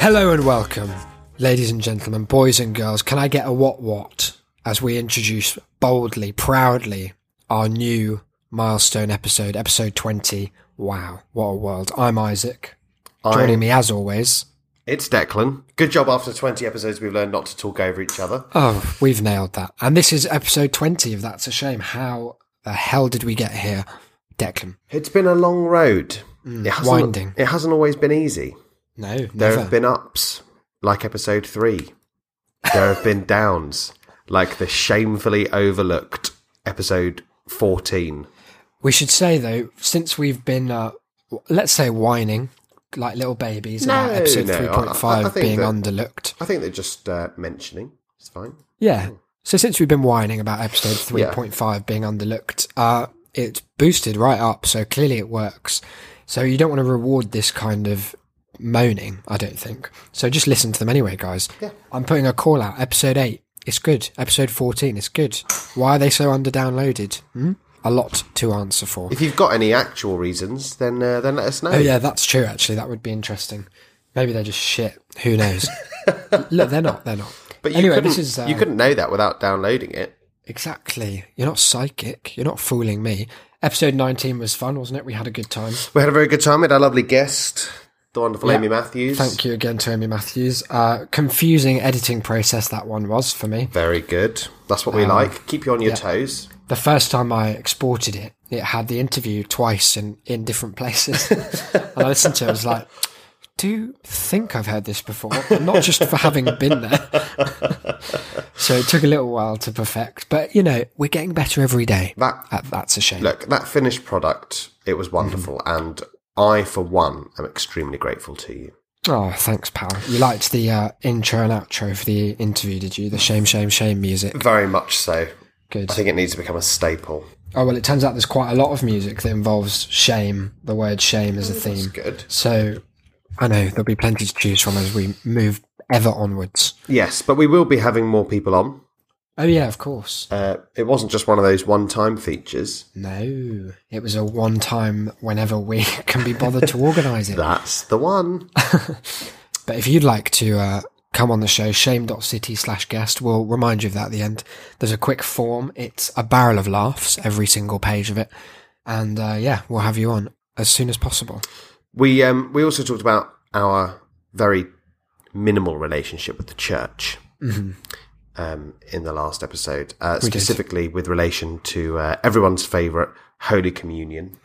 Hello and welcome, ladies and gentlemen, boys and girls. Can I get a what what as we introduce boldly, proudly our new milestone episode, episode 20. Wow, what a world. I'm Isaac. Joining I'm- me as always. It's Declan. Good job after 20 episodes, we've learned not to talk over each other. Oh, we've nailed that. And this is episode 20 of That's a Shame. How the hell did we get here? Declan. It's been a long road. It hasn't, winding. It hasn't always been easy. No, There never. have been ups, like episode 3. There have been downs, like the shamefully overlooked episode 14. We should say though, since we've been, uh, let's say, whining like little babies about episode no, three point I being that- underlooked. I think they're just uh, mentioning. It's fine. Yeah. So since we've been whining about episode three point five being underlooked, uh, it's boosted right up. So clearly it works. So you don't want to reward this kind of moaning, I don't think. So just listen to them anyway, guys. Yeah. I'm putting a call out. Episode eight, it's good. Episode fourteen, it's good. Why are they so under downloaded? Hmm? A lot to answer for. If you've got any actual reasons, then uh, then let us know. Oh yeah, that's true. Actually, that would be interesting. Maybe they're just shit. Who knows? Look, they're not. They're not. But you anyway, couldn't, this is uh, you couldn't know that without downloading it. exactly. You're not psychic. You're not fooling me. Episode 19 was fun, wasn't it? We had a good time. We had a very good time. We had our lovely guest, the wonderful Yeah. Amy Matthews. Thank you again to Amy Matthews. Uh, confusing editing process that one was for me. Very good. That's what we Um, like. Keep you on your toes. The first time I exported it, it had the interview twice in, in different places. and I listened to it, I was like, do think I've heard this before? Not just for having been there. so it took a little while to perfect. But, you know, we're getting better every day. That That's a shame. look, that finished product, it was wonderful, and I, for one, am extremely grateful to you. Oh, thanks, pal. You liked the uh, intro and outro for the interview, did you? The shame, shame, shame music. Very much so. Good. I think it needs to become a staple. Oh, well, it turns out there's quite a lot of music that involves shame, the word shame as a That's theme. good. So I know there'll be plenty to choose from as we move ever onwards. Yes, but we will be having more people on. Oh, yeah, of course. Uh, it wasn't just one of those one-time features. No, it was a one time whenever we can be bothered to organise it. That's the one. But if you'd like to uh, come on the show, shame.city slash guest, we'll remind you of that at the end. There's a quick form. It's a barrel of laughs, every single page of it. And uh, yeah, we'll have you on as soon as possible. We um, we also talked about our very minimal relationship with the church um, in the last episode, uh, Mm-hmm. Did. specifically with relation to uh, everyone's favourite Holy Communion.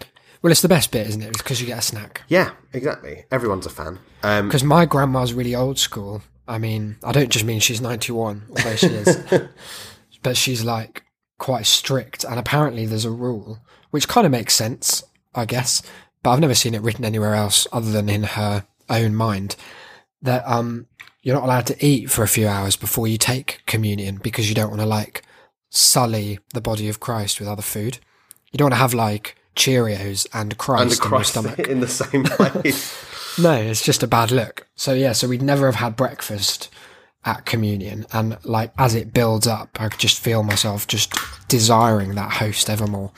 Well, it's the best bit, isn't it? It's because you get a snack. Yeah, exactly. Everyone's a fan. Um, Because my grandma's really old school. I mean, I don't just mean she's 91, although she is. but she's like quite strict. And apparently there's a rule, which kind of makes sense, I guess. But I've never seen it written anywhere else other than in her own mind that um, you're not allowed to eat for a few hours before you take communion because you don't want to like sully the body of Christ with other food. You don't want to have like Cheerios and Christ, and the in your stomach. in the same place. No, it's just a bad look. So yeah, so we'd never have had breakfast at communion, and like as it builds up, I could just feel myself just desiring that host evermore.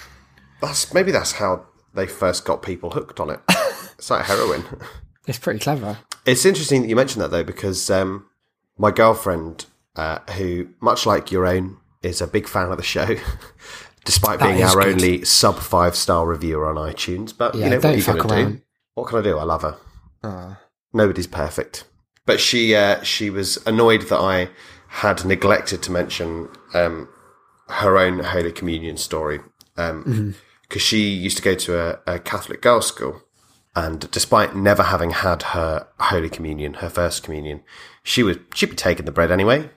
that's maybe that's how they first got people hooked on it. it's like heroin. It's pretty clever. It's interesting that you mentioned that though, because um, my girlfriend, uh, who much like your own, is a big fan of the show, despite That being our good. only sub five star reviewer on iTunes. But Yeah, you know what are you fuck going to do? What can I do? I love her. Ah. Nobody's perfect, but she uh, she was annoyed that I had neglected to mention um, her own Holy Communion story because Mm-hmm. She used to go to a, a Catholic girls' school, and despite never having had her Holy Communion, her first communion, she was she'd be taking the bread anyway.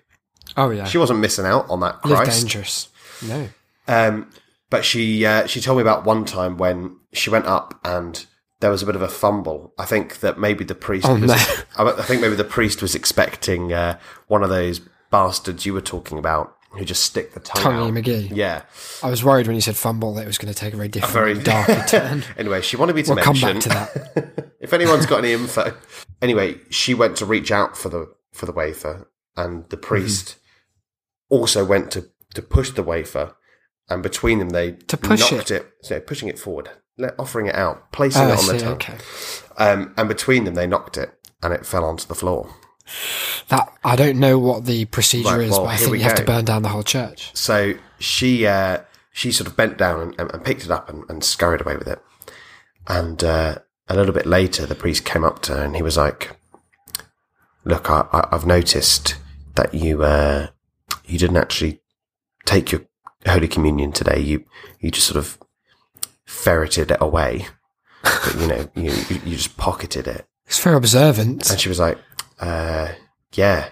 Oh yeah, She wasn't missing out on that live dangerous. No, Um, but she uh, she told me about one time when she went up and there was a bit of a fumble. I think that maybe the priest. Oh, was, no. I think maybe the priest was expecting uh, one of those bastards you were talking about who just stick the tongue Tonguey out. McGee. Yeah. I was worried when you said fumble that it was going to take a very different, Very darker turn. Anyway, she wanted me to We'll come back to that. if anyone's got any info. Anyway, she went to reach out for the for the wafer, and the priest also went to to push the wafer, and between them they To push knocked it, so pushing it forward, offering it out, placing Oh, it on the see, tongue. okay. Um, and between them they knocked it, and it fell onto the floor. That I don't know what the procedure Right, is, well, but I think we you have to burn down the whole church. So she uh, she sort of bent down and, and, picked it up and, and scurried away with it. And uh, a little bit later, the priest came up to her and he was like, "Look, I, I, I've noticed that you uh, you didn't actually take your Holy Communion today. You you just sort of ferreted it away. But, you know, you you you just pocketed it." It's very observant. And she was like, uh, yeah.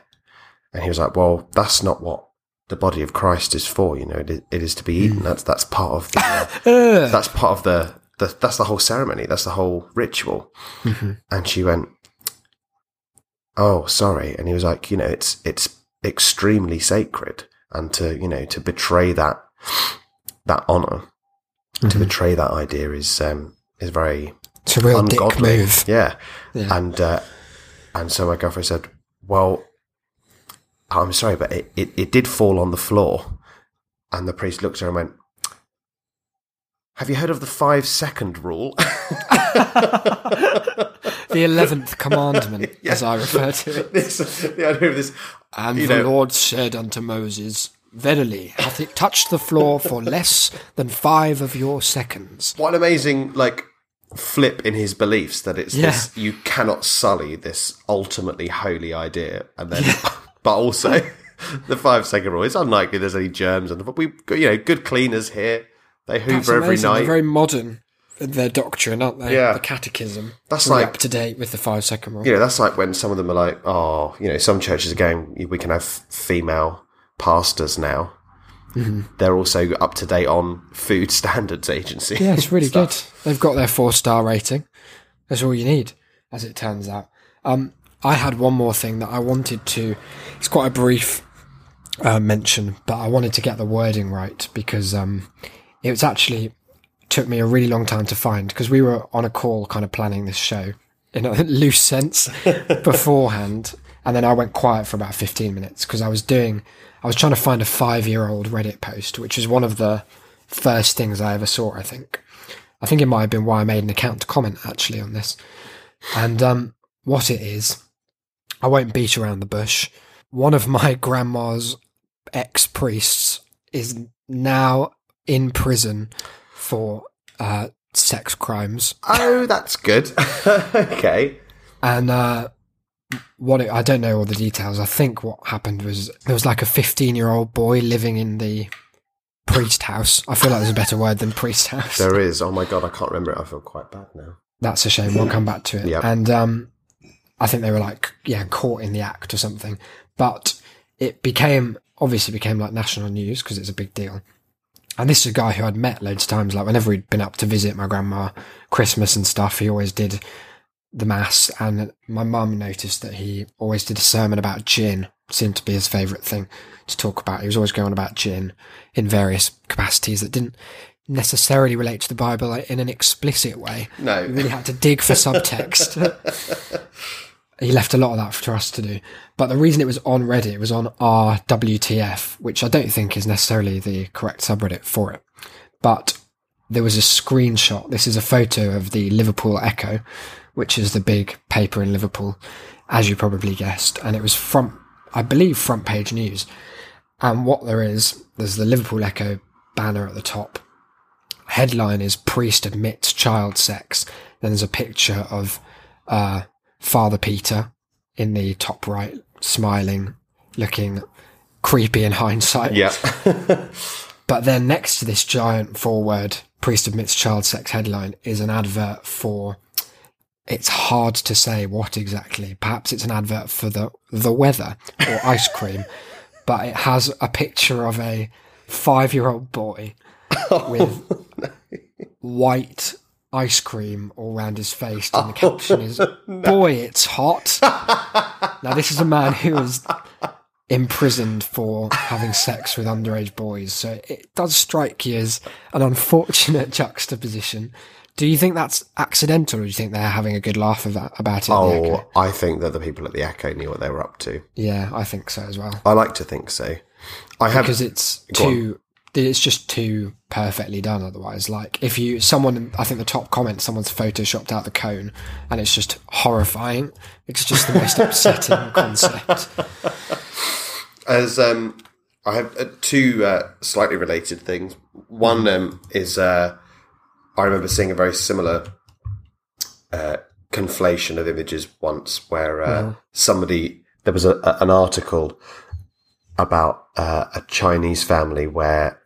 And he was like, well, that's not what the body of Christ is for. You know, it, it is to be eaten. That's, that's part of the, uh, that's part of the, the, that's the whole ceremony. That's the whole ritual. And she went, oh, sorry. And he was like, you know, it's, it's extremely sacred. And to, you know, to betray that, that honor, to betray that idea is, um, is very, It's a real dick move. Yeah. Yeah. And uh, and so my girlfriend said, Well, I'm sorry, but it, it, it did fall on the floor. And the priest looked at her and went, Have you heard of the five second rule? The eleventh commandment, as I refer to it. this, the idea of this. And the know- Lord said unto Moses, Verily, hath it touched the floor for less than five of your seconds? What an amazing, like, flip in his beliefs that it's Yeah. this, you cannot sully this ultimately holy idea. And then, but also the five second rule. It's unlikely there's any germs the, we, you know, good cleaners here. they hoover every night they're very modern in their doctrine, aren't they? Yeah. The catechism. That's Really like- up to date with the five second rule. you know, that's like when some of them are like, oh, you know, some churches are going, we can have female pastors now. Mm-hmm. They're also up to date on Food Standards Agency. Yeah, it's really good. They've got their four star rating. That's all you need, as it turns out. Um, I had one more thing that I wanted to. It's quite a brief uh, mention, but I wanted to get the wording right because um, it was actually took me a really long time to find because we were on a call, kind of planning this show in a loose sense beforehand, and then I went quiet for about fifteen minutes because I was doing. I was trying to find a five-year-old Reddit post, which is one of the first things I ever saw. I think. I think it might have been why I made an account to comment actually on this. And um, what it is, I won't beat around the bush. One of my grandma's ex priests is now in prison for uh, sex crimes. Oh, that's good. okay. And uh, what it, I don't know all the details. I think what happened was there was like a 15 year old boy living in the priest house. I feel like there's a better word than priest house. There is. Oh my God, I can't remember it. I feel quite bad now. That's a shame. We'll come back to it. Yeah. And um, I think they were like, yeah, caught in the act or something. But it became obviously became like national news because it's a big deal. And this is a guy who I'd met loads of times. Like whenever we'd been up to visit my grandma, Christmas and stuff, he always did the mass. And my mum noticed that he always did a sermon about gin. Seemed to be his favourite thing to talk about. He was always going about gin in various capacities that didn't necessarily relate to the Bible in an explicit way. No. You really had to dig for subtext. he left a lot of that for us to do. But the reason it was on Reddit, it was on RWTF, which I don't think is necessarily the correct subreddit for it. But there was a screenshot. This is a photo of the Liverpool Echo, which is the big paper in Liverpool, as you probably guessed. And it was front, I believe, front page news. And what there is, there's the Liverpool Echo banner at the top. Headline is Priest Admits Child Sex. Then there's a picture of uh, Father Peter in the top right, smiling, looking creepy in hindsight. Yeah. But then next to this giant forward priest admits child sex headline is an advert for it's hard to say what exactly. Perhaps it's an advert for the the weather or ice cream, but it has a picture of a five year old boy with white ice cream all around his face, and the oh, caption is "Boy, it's hot." now this is a man who was imprisoned for having sex with underage boys. So it does strike you as an unfortunate juxtaposition. Do you think that's accidental, or do you think they're having a good laugh about, it? at the Echo? Oh, I think that the people at the Echo knew what they were up to. yeah, I think so as well. I like to think so. I have Because it's too it's just too perfectly done otherwise like if you someone i think the top comment someone's photoshopped out the cone and it's just horrifying it's just the most upsetting concept As um, I have uh, two uh, slightly related things. One um, is uh, I remember seeing a very similar uh, conflation of images once, where uh, somebody there was a, a, an article about uh, a Chinese family where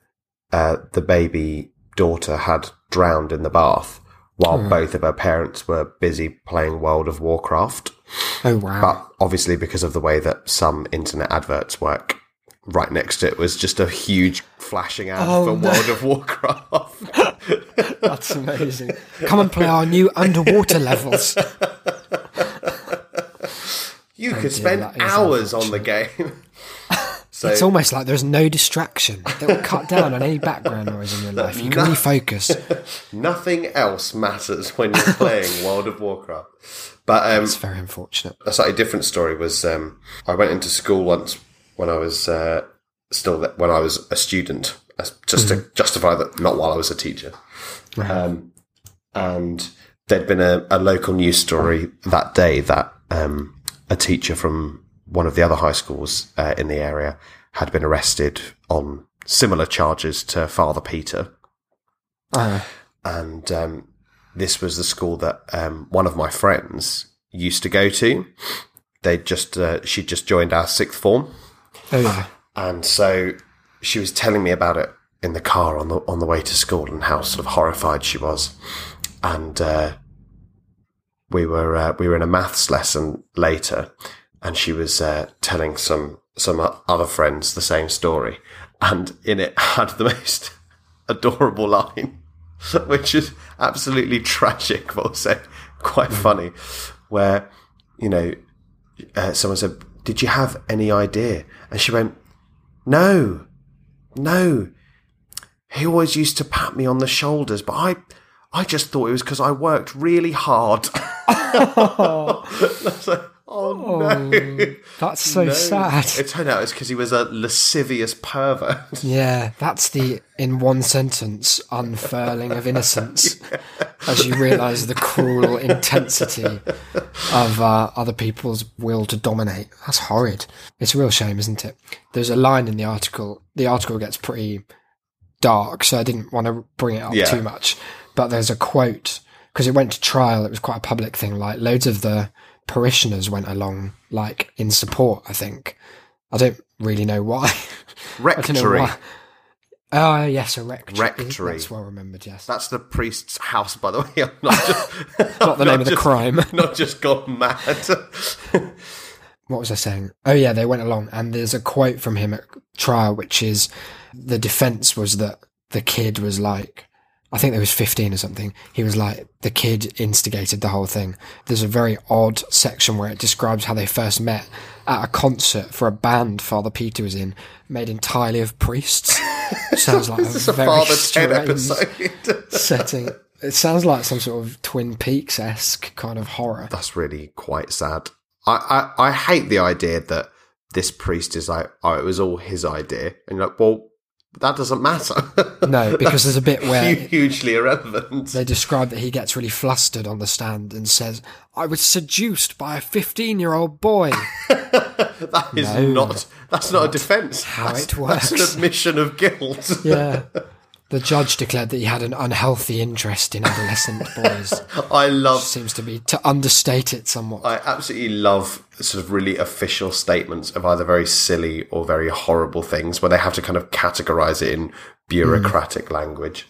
uh, the baby daughter had drowned in the bath while both of her parents were busy playing World of Warcraft. oh wow. But obviously, because of the way that some internet adverts work, right next to it was just a huge flashing ad Oh, for no. World of Warcraft. that's amazing come and play our new underwater levels You could dear, spend hours on the game. so it's almost like there's no distraction that will cut down on any background noise in your life you can really focus nothing else matters when you're playing World of Warcraft. But um, it's very unfortunate a slightly different story was um, I went into school once when I was uh, still when I was a student, as- just to justify that, not while I was a teacher. Um, and there'd been a, a local news story that day that um, a teacher from one of the other high schools uh, in the area had been arrested on similar charges to Father Peter. Uh, and um, this was the school that um, one of my friends used to go to. They just uh, she just joined our sixth form, oh yeah and so she was telling me about it in the car on the on the way to school and how sort of horrified she was. And uh, we were uh, we were in a maths lesson later, and she was uh, telling some some other friends the same story, and in it had the most adorable line, which is absolutely tragic, but also quite funny, where you know uh, someone said, "Did you have any idea?" And she went, "No, no. He always used to pat me on the shoulders, but I, I just thought it was because I worked really hard." Was like, "Oh, no." Oh. That's so No. sad It turned out it's because he was a lascivious pervert. Yeah, that's the in one sentence unfurling of innocence as you realise the cruel intensity of uh, other people's will to dominate. That's horrid. It's a real shame, isn't it? There's a line in the article. The article gets pretty dark, so I didn't want to bring it up Yeah. too much. But there's a quote because it went to trial. It was quite a public thing. Like loads of the parishioners went along, like in support. I think. I don't really know why. Rectory. Oh yes, a rectory. Rectory. That's well remembered. Yes, That's the priest's house, by the way. I'm not just not the name of the just- crime. Not just gone mad. what was I saying? Oh yeah, they went along, and there's a quote from him at trial, which is the defense was that the kid was like, I think there was 15 or something. He was like, the kid instigated the whole thing. There's a very odd section where it describes how they first met at a concert for a band Father Peter was in, made entirely of priests. Sounds like This is a a very Father Ted strange episode. setting. It sounds like some sort of Twin Peaks esque kind of horror. That's really quite sad. I, I, I hate the idea that this priest is like, oh, it was all his idea. And you're like, well, that doesn't matter. No, because there's a bit where hugely irrelevant. they describe that he gets really flustered on the stand and says, I was seduced by a 15 year old boy. That is No. not. That's not a defence. how that's, it works. That's an admission of guilt. yeah. The judge declared that he had an unhealthy interest in adolescent boys. I love. Seems to be to understate it somewhat. I absolutely love sort of really official statements of either very silly or very horrible things where they have to kind of categorize it in bureaucratic language.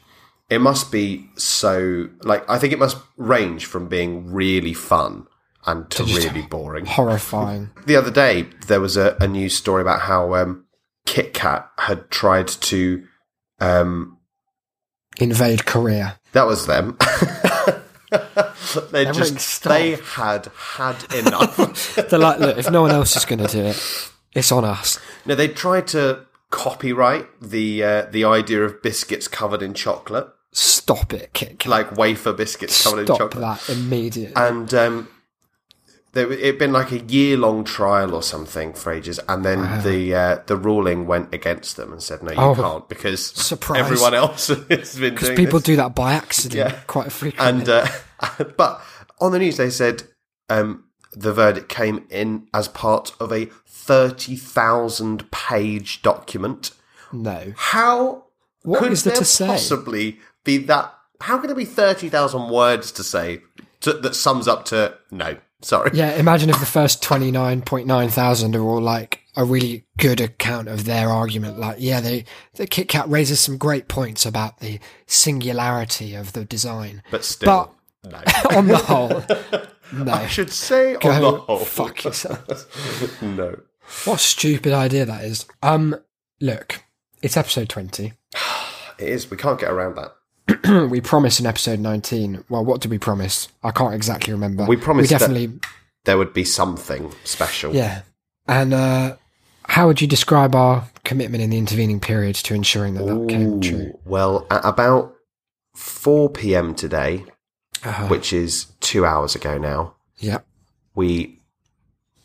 It must be so like I think it must range from being really fun and to really boring. Horrifying. The other day there was a, a news story about how um, Kit Kat had tried to um, Invade Korea. that was them. they just they had had enough. They're like, look, if no one else is going to do it, it's on us. No, they tried to copyright the uh, the idea of biscuits covered in chocolate, Stop it, like wafer biscuits covered in Stop chocolate, that immediately. and um, it'd been like a year long trial or something for ages, and then the uh, the ruling went against them and said no, you Oh. can't because Surprise. everyone else has been doing People this. do that by accident Yeah. quite frequently. And uh, but on the news they said um, the verdict came in as part of a thirty thousand page document. no. How What could is there there to say? possibly be that? How can there be thirty thousand words to say to, that sums up to no? Sorry. Yeah, imagine if the first 29.9 thousand are all like a really good account of their argument. Like, yeah, they, the Kit Kat raises some great points about the singularity of the design. But still, no. On the whole, no. I should say on the whole, fuck yourself. no. What a stupid idea that is. Um, look, it's episode 20. It is. We can't get around that. we promised in episode 19. Well, what did we promise? I can't exactly remember. We promised We definitely, There would be something special. yeah. And, uh, how would you describe our commitment in the intervening period to ensuring that that came true? Well, at about 4 p.m. today, Uh-huh. which is two hours ago now, Yeah. we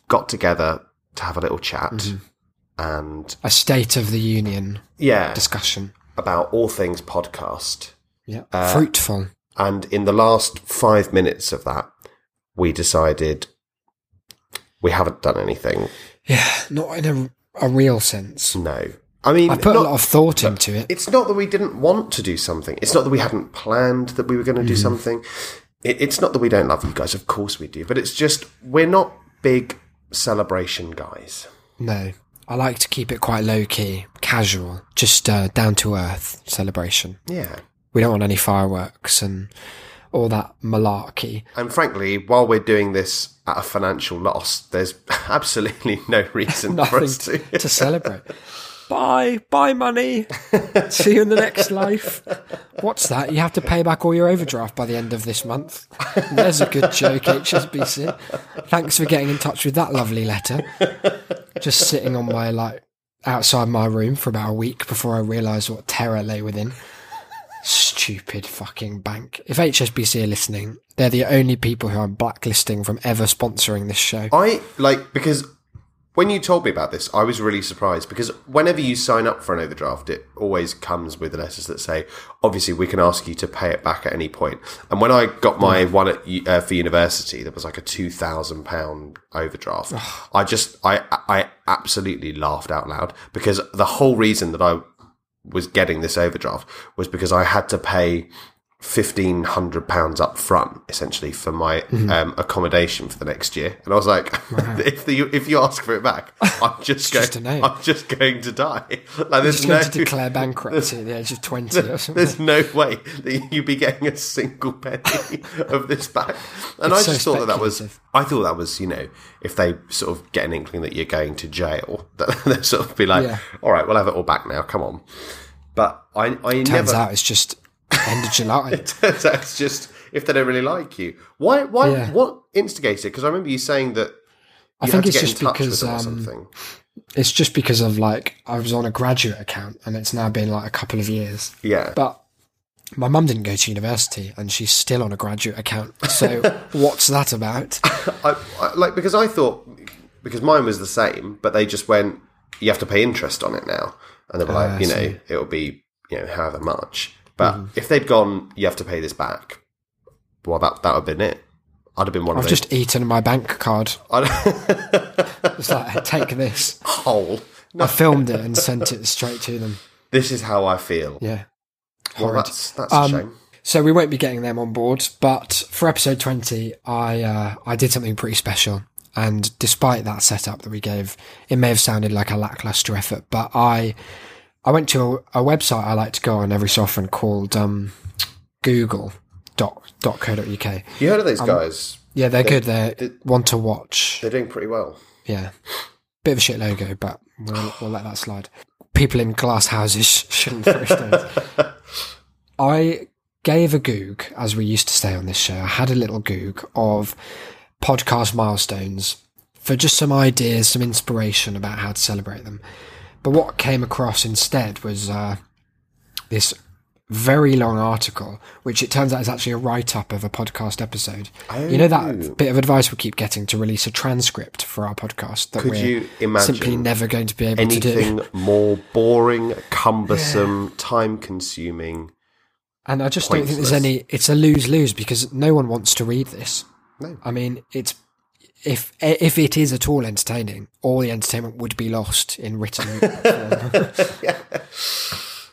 got together to have a little chat Mm-hmm. and, A State of the Union yeah, discussion. about all things podcast. Yeah. Uh, Fruitful. And in the last five minutes of that, we decided we haven't done anything. Yeah. Not in a, a real sense. No. I mean, I put not- a lot of thought into it. it's not that we didn't want to do something. It's not that we hadn't planned that we were going to do Mm-hmm. something. It, it's not that we don't love you guys. Of course we do. But it's just, we're not big celebration guys. No. I like to keep it quite low key, casual, just uh, down to earth celebration. Yeah. We don't want any fireworks and all that malarkey. And frankly, while we're doing this at a financial loss, there's absolutely no reason for us to. to celebrate. Bye, bye, money. See you in the next life. What's that? You have to pay back all your overdraft by the end of this month. There's a good joke, HSBC. Thanks for getting in touch with that lovely letter. Just sitting on my like outside my room for about a week before I realised what terror lay within. Stupid fucking bank. If HSBC are listening, they're the only people who I'm blacklisting from ever sponsoring this show. I like because when you told me about this, I was really surprised because whenever you sign up for an overdraft, it always comes with letters that say, obviously, we can ask you to pay it back at any point. And when I got my one at, uh, for university, there was like a two thousand pound overdraft. I just, I, I absolutely laughed out loud because the whole reason that I was getting this overdraft was because I had to pay fifteen hundred pounds up front essentially for my Mm-hmm. um, accommodation for the next year, and I was like, if the if you ask for it back, I'm just going, just. I'm just going to die. Like there's Just no. declare bankruptcy at the age of 20 or something. There's no way that you'd be getting a single penny of this back. And It's I so just thought that that was. I thought that was, you know, if they sort of get an inkling that you're going to jail, that they'll sort of be like, Yeah. all right, we'll have it all back now, come on. But I, I Turns never, out it's just end of July. That's just if they don't really like you. Why? Why? Yeah. What instigated? Because I remember you saying that you I think it's just because with them or um, something. it's just because of like I was on a graduate account and it's now been like a couple of years. Yeah, But my mum didn't go to university and she's still on a graduate account. So what's that about? I, I, like because I thought because mine was the same, but they just went, you have to pay interest on it now, and they were like, Ah, you know. It'll be you know however much. But if they'd gone, you have to pay this back. Well, that that would have been it. I'd have been one I've of those. just eaten my bank card. It's like take this. whole. I filmed it and sent it straight to them. This is how I feel. Yeah. well, Horrid. that's that's a Um, shame. So we won't be getting them on board, but for episode twenty, I uh, I did something pretty special. And despite that setup that we gave, it may have sounded like a lackluster effort, but I I went to a, a website I like to go on every so often called um, Google.co.uk. You heard of um, guys? Yeah, they're good. They're they- one to watch. They're doing pretty well. Yeah, bit of a shit logo, but we'll, we'll let that slide. People in glass houses shouldn't throw stones. I gave a goog, as we used to say on this show. I had a little goog of podcast milestones for just some ideas, some inspiration about how to celebrate them. But what came across instead was uh, this very long article, which it turns out is actually a write up of a podcast episode. You know that Oh. bit of advice we keep getting to release a transcript for our podcast that Could we're you imagine simply never going to be able to do. Anything more boring, cumbersome, time consuming? And I just don't think there's any. It's a lose lose because no one wants to read this. No. I mean, it's if if it is at all entertaining, all the entertainment would be lost in written form.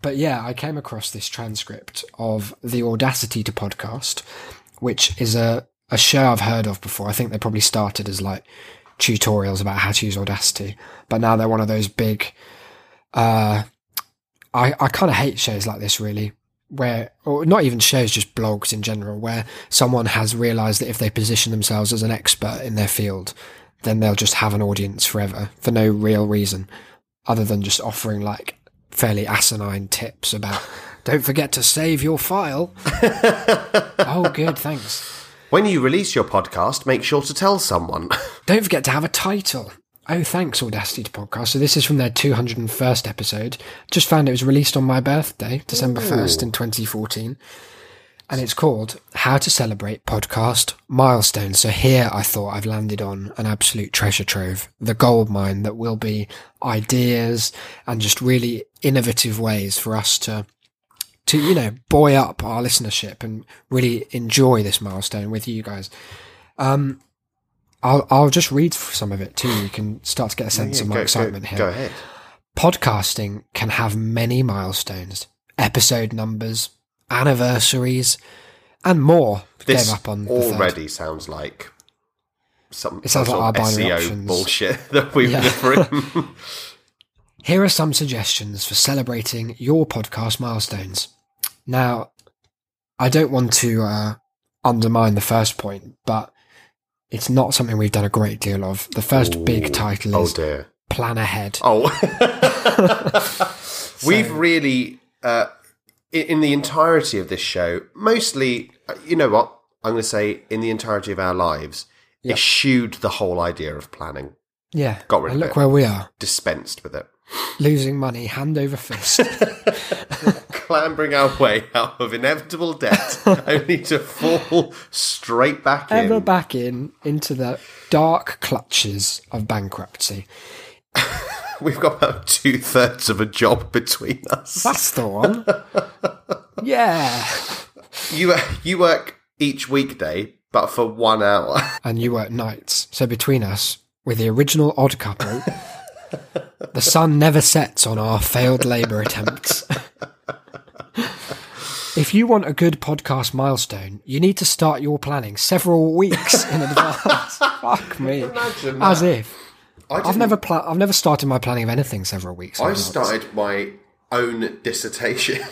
But yeah, I came across this transcript of the Audacity to podcast, which is a a show I've heard of before. I think they probably started as like tutorials about how to use Audacity, but now they're one of those big. Uh, I I kind of hate shows like this really, where or not even shows, just blogs in general, where someone has realised that if they position themselves as an expert in their field, then they'll just have an audience forever for no real reason, other than just offering like fairly asinine tips about. Don't forget to save your file. oh, good, thanks. When you release your podcast, make sure to tell someone. Don't forget to have a title. Oh, thanks, Audacity to Podcast. So this is from their 201st episode. Just found it was released on my birthday, December 1st in 2014. And it's called How to Celebrate Podcast Milestones. So here I thought I've landed on an absolute treasure trove, the gold mine that will be ideas and just really innovative ways for us to to you know buoy up our listenership and really enjoy this milestone with you guys. Um, I'll I'll just read some of it too. You can start to get a sense of my go, excitement go, here. go ahead. Podcasting can have many milestones, episode numbers, anniversaries, and more. This Gave up on the already sounds like some, It sounds like our binary SEO options. bullshit that we Yeah. written. Here are some suggestions for celebrating your podcast milestones. Now, I don't want to uh, undermine the first point, but it's not something we've done a great deal of. The first big title oh is dear. Plan Ahead. Oh, we've really, uh, in the entirety of this show, mostly, uh, you know what? I'm going to say, in the entirety of our lives, Yeah. eschewed the whole idea of planning, Yeah. Got rid of look it. Look where we are. dispensed with it, Losing money hand over fist. clambering our way out of inevitable debt, only to fall straight back Ever in. back in into the dark clutches of bankruptcy. We've got about two thirds of a job between us. That's the one. yeah. You you work each weekday, but for one hour. and you work nights. So between us, we're the original odd couple, the sun never sets on our failed labour attempts. if you want a good podcast milestone, you need to start your planning several weeks in advance. Fuck me. As if. I I've never pla- I've never started my planning of anything several weeks. I started my own dissertation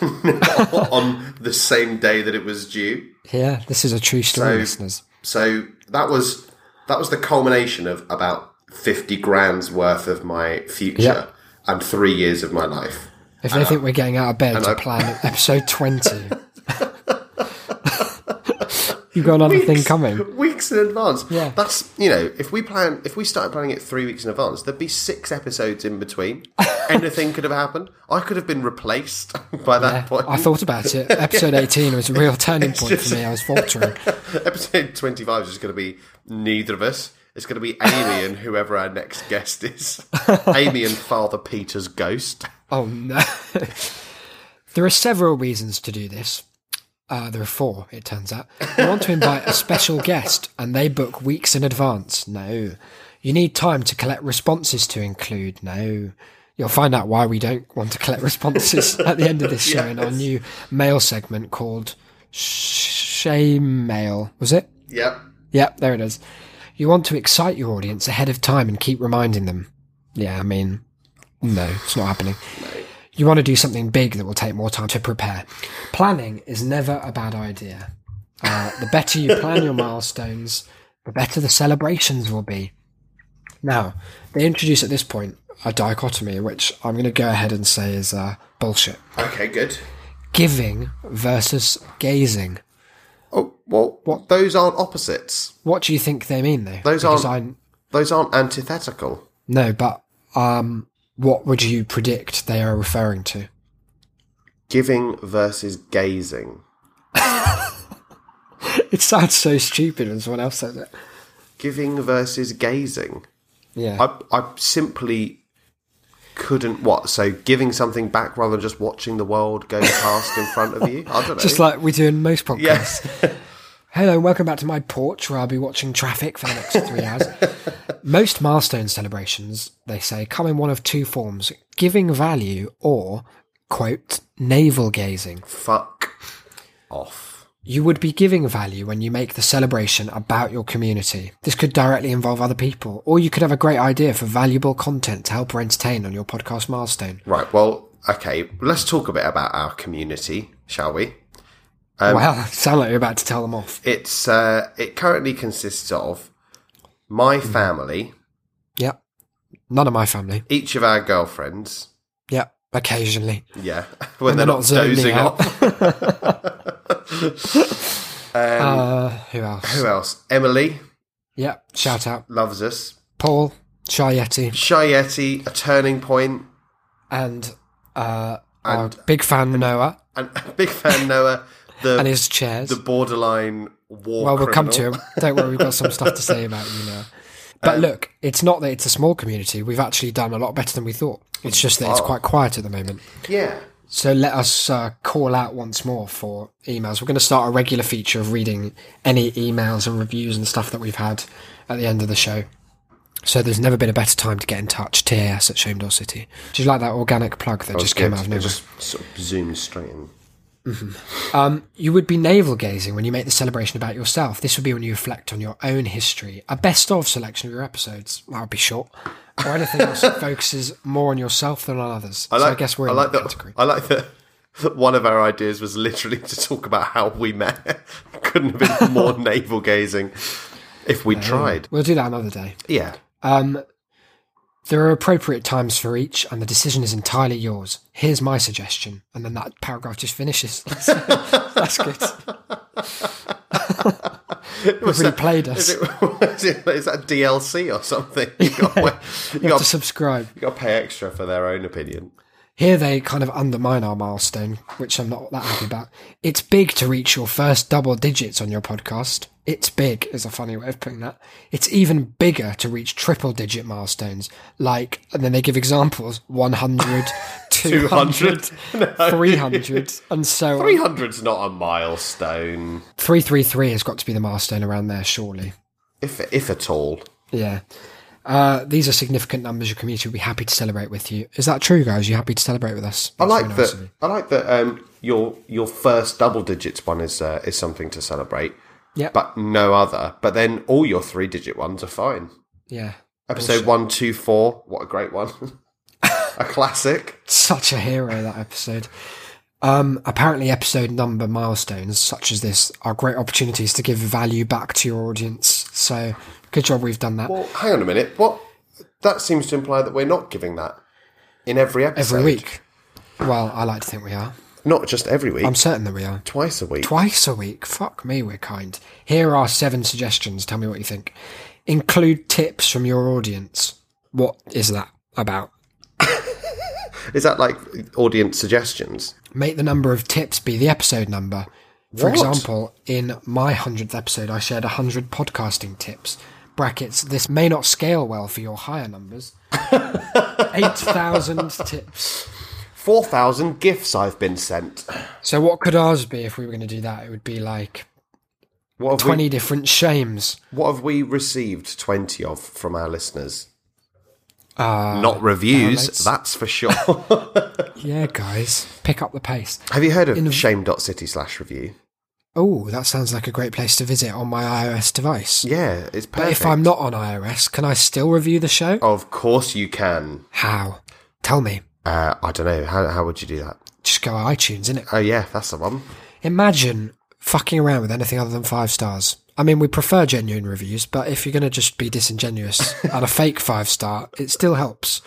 on the same day that it was due. Yeah, this is a true story, So- listeners. So that was that was the culmination of about fifty grand's worth of my future Yeah. and three years of my life. If they think we're getting out of bed to I- plan episode 20, you've got another thing coming. Weeks in advance. Yeah. That's you know, if we plan if we started planning it three weeks in advance, there'd be six episodes in between. Anything could have happened. I could have been replaced by that Yeah, point. I thought about it. Episode 18 was a real turning point for me. I was faltering. Episode 25 is just going to be neither of us. It's going to be Amy and whoever our next guest is. Amy and Father Peter's ghost. Oh no. there are several reasons to do this. Uh, there are four, it turns out. You want to invite a special guest and they book weeks in advance. No. You need time to collect responses to include. No. You'll find out why we don't want to collect responses at the end of this show in our new mail segment called Shame Mail. Was it? Yep. Yep, there it is. You want to excite your audience ahead of time and keep reminding them. Yeah, I mean, no, it's not happening. You want to do something big that will take more time to prepare. Planning is never a bad idea. Uh, the better you plan your milestones, the better the celebrations will be. Now, they introduce at this point a dichotomy, which I'm going to go ahead and say is uh, bullshit. Okay, good. Giving versus gazing. Oh, well, those aren't opposites. What do you think they mean, though? Those Because aren't- I Those aren't antithetical. No, but um, what would you predict they are referring to? Giving versus gazing. It sounds so stupid when someone else says it. Giving versus gazing. Yeah. I, I simply couldn't. What? So giving something back rather than just watching the world go past in front of you? I don't know. Just like we do in most podcasts. yes. Hello and welcome back to my porch where I'll be watching traffic for the next three hours. Most milestone celebrations, they say, come in one of two forms giving value or, quote, navel gazing. Fuck off. You would be giving value when you make the celebration about your community. This could directly involve other people, or you could have a great idea for valuable content to help or entertain on your podcast milestone. Right. Well. Okay. Let's talk a bit about our community, shall we? Um, wow, sound like you're about to tell them off. It's uh, it currently consists of my Hmm. family, Yep. None of my family. each of our girlfriends. Yep. Occasionally. Yeah, when, they're they're, not not, dozing out. up. Uh, who else? Who else? Emily Yep. Shout out. loves us. Paul, Shy Yeti, Shy Yeti, a turning point, and uh, And- big fan Noah and big fan Noah, the and his chairs. the borderline war. well, we'll come to criminal. him. Don't worry, we've got some stuff to say about you now. But look, it's not that it's a small community. We've actually done a lot better than we thought. It's just that it's Oh. quite quiet at the moment. Yeah, So let us uh, call out once more for emails. We're going to start a regular feature of reading any emails and reviews and stuff that we've had at the end of the show. So there's never been a better time to get in touch. TAS at Shame City. Do you like that organic plug that just came out of It nowhere? just sort of zoomed straight in. Um, you would be navel gazing when you make the celebration about yourself. This would be when you reflect on your own history. A best of selection of your episodes. That would be short. Or anything else that focuses more on yourself than on others. I like. so I guess we're I in like that category. I like that. One of our ideas was literally to talk about how we met. Couldn't have been more navel gazing if we tried. We'll do that another day. Yeah. Um, there are appropriate times for each, and the decision is entirely yours. Here's my suggestion, and then that paragraph just finishes. That's good. You've really played us. Is, it, is, it, is that DLC or something? You got, you You got, to subscribe. you got to pay extra for their own opinion. Here they kind of undermine our milestone, which I'm not that happy about. It's big to reach your first double digits on your podcast. It's big is a funny way of putting that. It's even bigger to reach triple digit milestones, like, and then they give examples 100, 200, 300, and so on. 300's not a milestone, 333 has got to be the milestone around there, surely. if if at all. Yeah. Uh, these are significant numbers your community will be happy to celebrate with you. Is that true, guys? You happy to celebrate with us? I like nice that. I like that. Um, your your first double digits one is uh, is something to celebrate, Yep. but no other. But then all your three digit ones are fine. yeah. Episode one, two, four. What a great one! a classic. such a hero that episode. Um, apparently, episode number milestones such as this are great opportunities to give value back to your audience. So, good job we've done that Well, hang on a minute. What? That seems to imply that we're not giving that in every episode. every week. Well, I like to think we are. Not just every week. I'm certain that we are. twice a week. Twice a week. Fuck me, we're kind. Here are seven suggestions. Tell me what you think. Include tips from your audience. What is that about? Is that like audience suggestions? Make the number of tips be the episode number. For What? example, in my 100th episode, I shared 100 podcasting tips. Brackets, this may not scale well for your higher numbers. 8,000 tips. Four thousand gifts I've been sent. So, what could ours be if we were going to do that? It would be like What 20 we? different shames. What have we received twenty of from our listeners? Uh, Not reviews, downloads. that's for sure. yeah, guys, pick up the pace. have you heard of shame.city slash review? Oh, that sounds like a great place to visit on my iOS device. Yeah, it's perfect. But if I'm not on iOS, can I still review the show? of course you can. How? Tell me. Uh, I don't know. How how would you do that? Just go iTunes, innit? Oh yeah, that's the one. Imagine fucking around with anything other than five stars. I mean, we prefer genuine reviews, but if you're going to just be disingenuous and a fake five star, it still helps.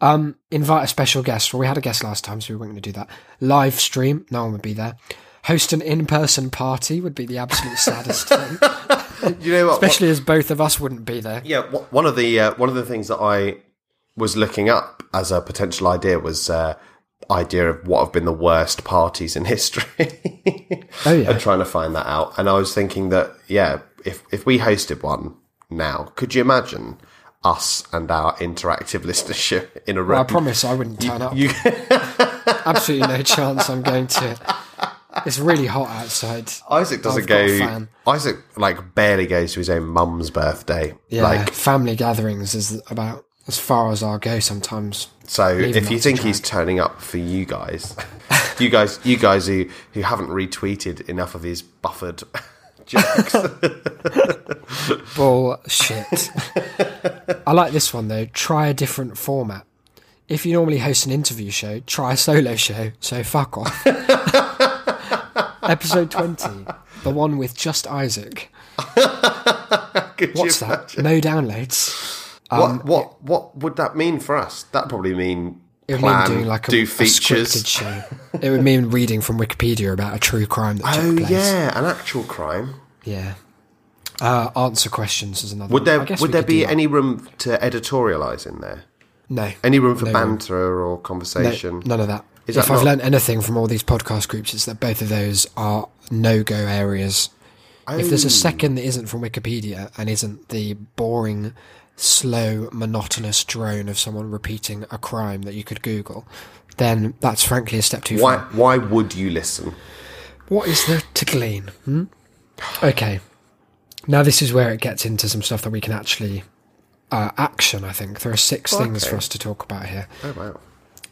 Um, invite a special guest. Well, we had a guest last time, so we weren't going to do that. Live stream, no one would be there. Host an in-person party would be the absolute saddest thing, You know what? especially as both of us wouldn't be there. Yeah, one of the uh, one of the things that I was looking up as a potential idea was uh, idea of what have been the worst parties in history. Oh yeah. and trying to find that out. And I was thinking that, yeah, if, if we hosted one now, could you imagine us and our interactive listenership in a room? I promise I wouldn't turn up. you, Absolutely no chance I'm going to. It's really hot outside. Isaac doesn't go. fan. Isaac like barely goes to his own mum's birthday. Yeah, Like family gatherings is about as far as I'll go sometimes. so, if you think he's turning up for you guys, you guys, you guys who who haven't retweeted enough of his buffered jokes, Bullshit. I like this one though. Try a different format. If you normally host an interview show, try a solo show. So fuck off. Episode 20, the one with just Isaac. What's that? imagine? No downloads. What what what would that mean for us? That probably mean It would plan, mean doing like a, do features. scripted show. It would mean reading from Wikipedia about a true crime that oh took place. yeah, an actual crime. Yeah. Uh, answer questions is another Would there would there be any room to editorialise in there? No. Any room for No banter or No, conversation? none of that. Is if that I've not- learned anything from all these podcast groups, it's that both of those are no go areas. If there's a Oh. second that isn't from Wikipedia and isn't the boring, slow, monotonous drone of someone repeating a crime that you could Google, then that's frankly a step too Why far. why would you listen? What is there to glean? Hmm? Okay. Now this is where it gets into some stuff that we can actually uh, action. I think there are six things Okay. for us to talk about here. Oh wow.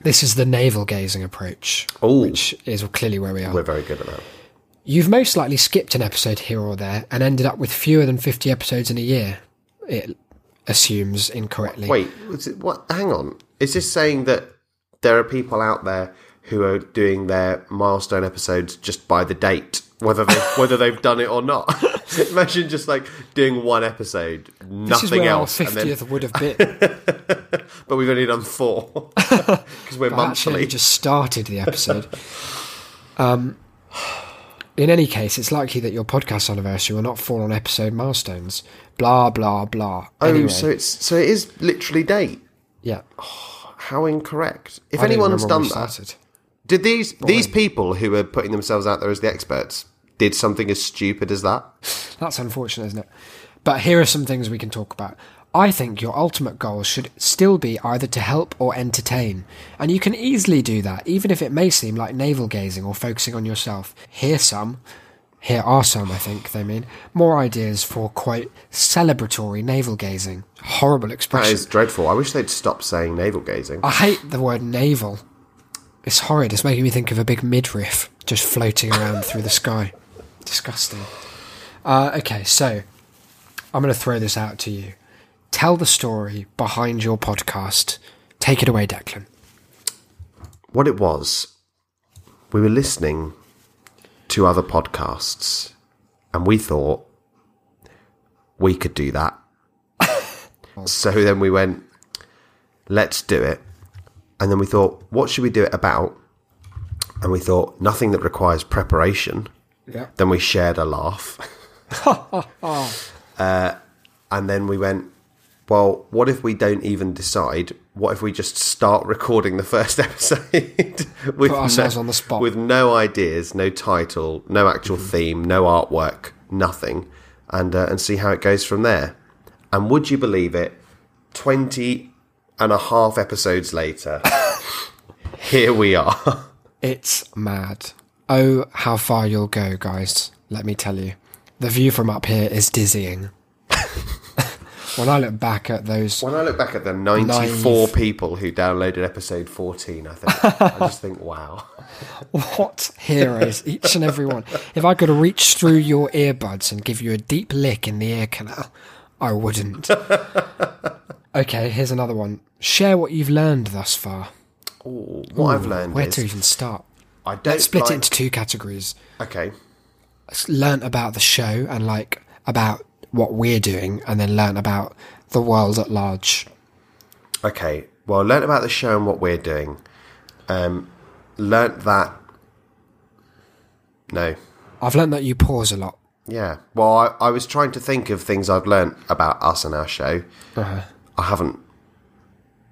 This is the navel gazing approach, Oh. which is clearly where we are. We're very good at that. You've most likely skipped an episode here or there and ended up with fewer than 50 episodes in a year. It assumes incorrectly. Wait, it, what? Hang on. Is this saying that there are people out there who are doing their milestone episodes just by the date, whether they whether they've done it or not? Imagine just like doing one episode, nothing else, and then, 50th would have been. but we've only done four because we're actually, monthly. just started the episode. um, in any case, it's likely that your podcast anniversary will not fall on episode milestones. Blah blah blah. oh, anyway, so it's so it is literally date. yeah. Oh, how incorrect! If I anyone's done that, started. did these these people who are putting themselves out there as the experts did something as stupid as that? That's unfortunate, isn't it? But here are some things we can talk about. I think your ultimate goal should still be either to help or entertain. And you can easily do that, even if it may seem like navel gazing or focusing on yourself. Here some, here are some, I think they mean, more ideas for, quote, celebratory navel gazing. Horrible expression. That is dreadful. I wish they'd stop saying navel gazing. I hate the word navel. It's horrid. It's making me think of a big midriff just floating around through the sky. Disgusting. Uh, okay, so I'm going to throw this out to you. Tell the story behind your podcast. Take it away, Declan. what it was, we were listening to other podcasts, and we thought we could do that. so then we went, let's do it. And then we thought, what should we do it about? And we thought, nothing that requires preparation. Yeah. Then we shared a laugh. uh, and then we went, well, what if we don't even decide? What if we just start recording the first episode with Put ourselves on the spot. with no ideas, no title, no actual Mm-hmm. theme, no artwork, nothing, and uh, and see how it goes from there. And would you believe it? 20 and a half episodes later, here we are. It's mad. Oh, how far you'll go, guys. Let me tell you. The view from up here is dizzying. When I look back at those When I look back at the 94 Naive. people who downloaded episode 14, I think I just think, wow. What heroes, each and every one. If I could reach through your earbuds and give you a deep lick in the ear canal, I wouldn't. Okay, here's another one. Share what you've learned thus far. Ooh, what I've learned Where to even start? I don't Let's split like, it into two categories. Okay, Learn about the show and like about what we're doing, and then learn about the world at large. okay. Well, learn about the show and what we're doing. Um, learnt that. No, I've learned that you pause a lot. yeah. Well, I, I was trying to think of things I've learnt about us and our show. Uh-huh. I haven't.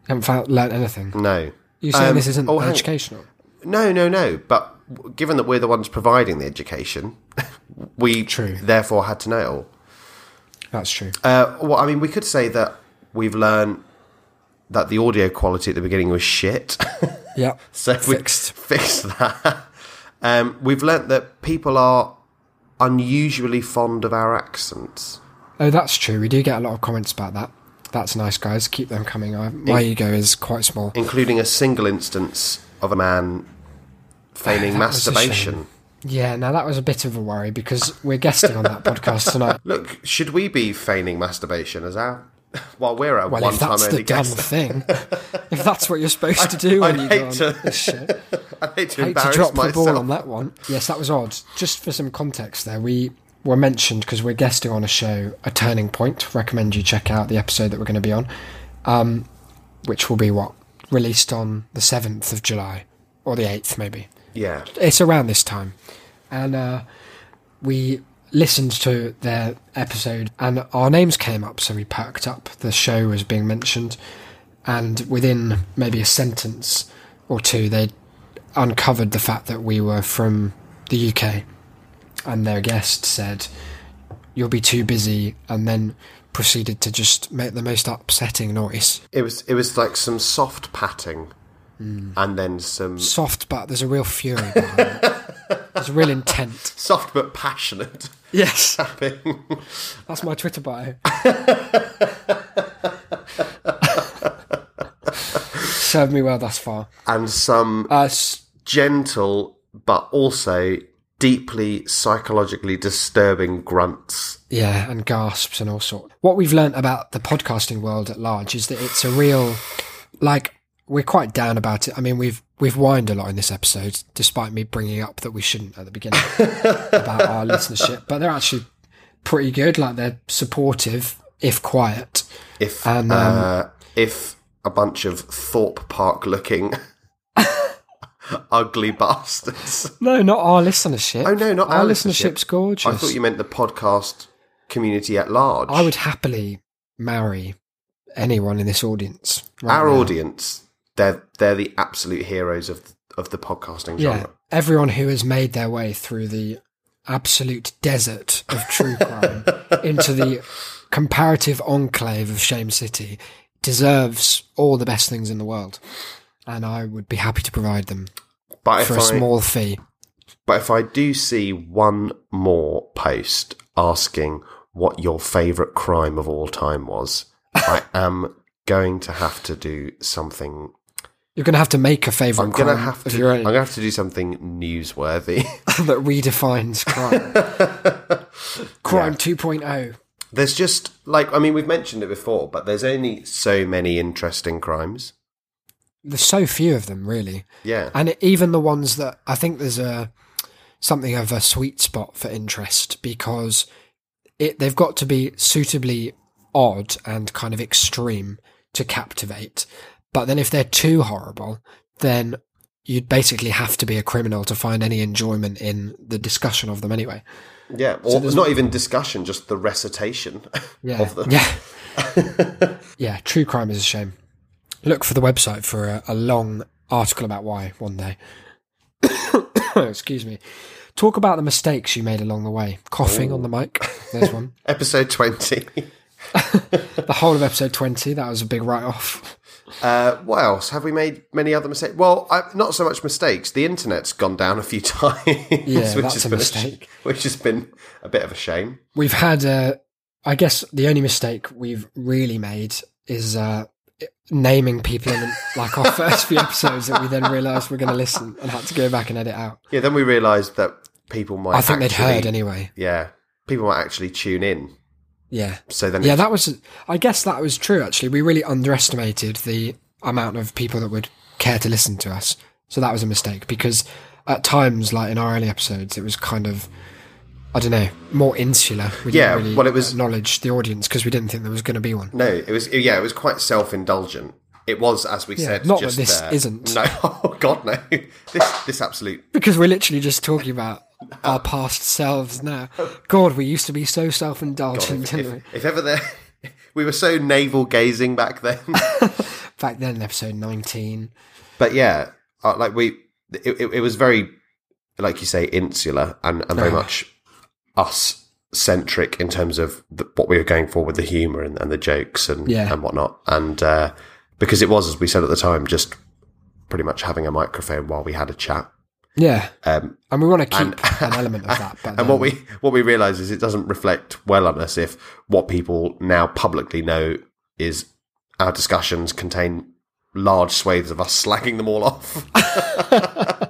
Haven't found, learned anything. No. You saying Um, this isn't oh, educational? No, no, no. But given that we're the ones providing the education, we True. therefore had to know it all. That's true. Uh, well, I mean, we could say that we've learned that the audio quality at the beginning was shit. yeah. so Fixed. we fixed that. Um, we've learnt that people are unusually fond of our accents. Oh, that's true. We do get a lot of comments about that. That's nice, guys. Keep them coming. I, my ego is quite small. including a single instance of a man feigning a masturbation. Yeah, now that was a bit of a worry because we're guesting on that podcast tonight. Look, should we be feigning masturbation as our? Well, we're a Well, one if time that's only the done guest. thing, if that's what you're supposed to do when I'd you go on to- this shit, I hate to hate to drop myself. the ball on that one. Yes, that was odd. Just for some context, there we were mentioned because we're guesting on a show, a Turning Point. Recommend you check out the episode that we're going to be on, um, which will be what released on the seventh of July or the eighth, maybe. Yeah, it's around this time, and uh, we listened to their episode, and our names came up, so we perked up. The show was being mentioned, and within maybe a sentence or two, they uncovered the fact that we were from the UK, and their guest said, "You'll be too busy," and then proceeded to just make the most upsetting noise. it was. It was like some soft patting, Hmm. and then some Soft, but there's a real fury behind it. There's a real intent. soft but passionate Yes. tapping. That's my Twitter bio. Served me well thus far. and some Uh, s- gentle but also deeply psychologically disturbing grunts. yeah, and gasps and all sorts. What we've learnt about the podcasting world at large is that it's a real, like, we're quite down about it. I mean, we've we've whined a lot in this episode, despite me bringing up that we shouldn't at the beginning about our listenership. But they're actually pretty good. Like they're supportive, if quiet. If And, um, uh, if a bunch of Thorpe Park looking ugly bastards. No, not our listenership. Oh no, not our, our listenership's gorgeous. I thought you meant the podcast community at large. I would happily marry anyone in this audience. right Our now. audience, they're they're the absolute heroes of of the podcasting Yeah, genre. everyone who has made their way through the absolute desert of true crime into the comparative enclave of Shame City deserves all the best things in the world. And I would be happy to provide them But for a I small fee. but if I do see one more post asking what your favourite crime of all time was, I am going to have to do something. You're going to have to make a favourite I'm going to crime have of to. I'm going to have to do something newsworthy. that redefines crime. crime Yeah. 2.0. there's just like I mean we've mentioned it before, but there's only so many interesting crimes. There's so few of them, really. Yeah, and even the ones that I think there's a something of a sweet spot for interest because it they've got to be suitably odd and kind of extreme to captivate. But then if they're too horrible, then you'd basically have to be a criminal to find any enjoyment in the discussion of them anyway. yeah. Or there's not even discussion, just the recitation Yeah. of them. Yeah. yeah, true crime is a shame. Look for the website for a, a long article about why one day. Excuse me. Talk about the mistakes you made along the way. Coughing on the mic. There's one. Episode twenty. The whole of episode 20, that was a big write off. Uh, what else? Have we made many other mistakes? Well, I, not so much mistakes. The internet's gone down a few times, Yeah, which has a been mistake. sh- which has been a bit of a shame. We've had, uh, I guess, the only mistake we've really made is uh, naming people in like our first few episodes that we then realised we're going to listen and had to go back and edit out. Yeah, then we realised that people might. I think they'd heard anyway. Yeah, people might actually tune in. Yeah. So then, Yeah, that was. I guess that was true. Actually, we really underestimated the amount of people that would care to listen to us. So that was a mistake because at times, like in our early episodes, it was kind of, I don't know, more insular. We didn't Yeah, really well, it was- acknowledge the audience because we didn't think there was going to be one. no, it was yeah, it was quite self-indulgent. It was, as we said, not that just this there. isn't. No, oh god, no. This this absolute Because we're literally just talking about our past selves now. God, we used to be so self-indulgent, didn't we? if, if ever there, we were so navel gazing back then. Back then, episode nineteen. but yeah, uh, like we, it, it, it was very, like you say, insular and, and very much us centric in terms of the, what we were going for with the humor and, and the jokes and Yeah. and whatnot. And uh, because it was, as we said at the time, just pretty much having a microphone while we had a chat. Yeah, Um, and we want to keep and- an element of that. But and what we what we realise is it doesn't reflect well on us if what people now publicly know is our discussions contain large swathes of us slagging them all off.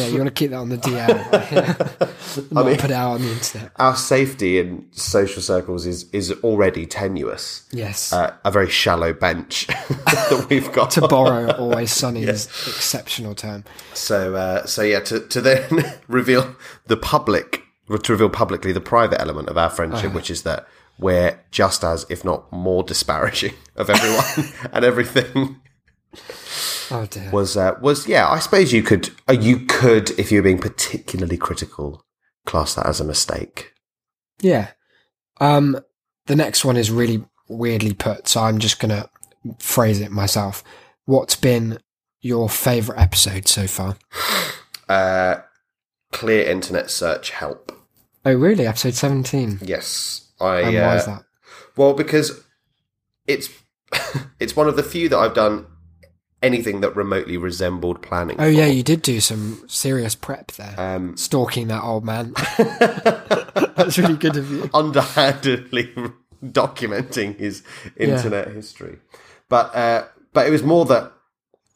yeah, you want to keep that on the DL. Not mean- put it out on the internet. our safety in social circles is is already tenuous. Yes. Uh, a very shallow bench that we've got. to borrow Always Sunny's exceptional term. so uh, so yeah, to to then reveal the public, to reveal publicly the private element of our friendship, which is that we're just as, if not more, disparaging of everyone and everything. Oh dear. was uh, was yeah. I suppose you could uh, you could if you were being particularly critical, class that as a mistake. Yeah. Um, the next one is really weirdly put, so I'm just gonna phrase it myself. What's been your favourite episode so far? Uh, clear internet search help. Oh, really? Episode 17. Yes, I. And uh, why is that? Well, because it's it's one of the few that I've done anything that remotely resembled planning. Oh, yeah, you did do some serious prep there. Um, Stalking that old man. That's really good of you. underhandedly documenting his internet history. But uh, but it was more that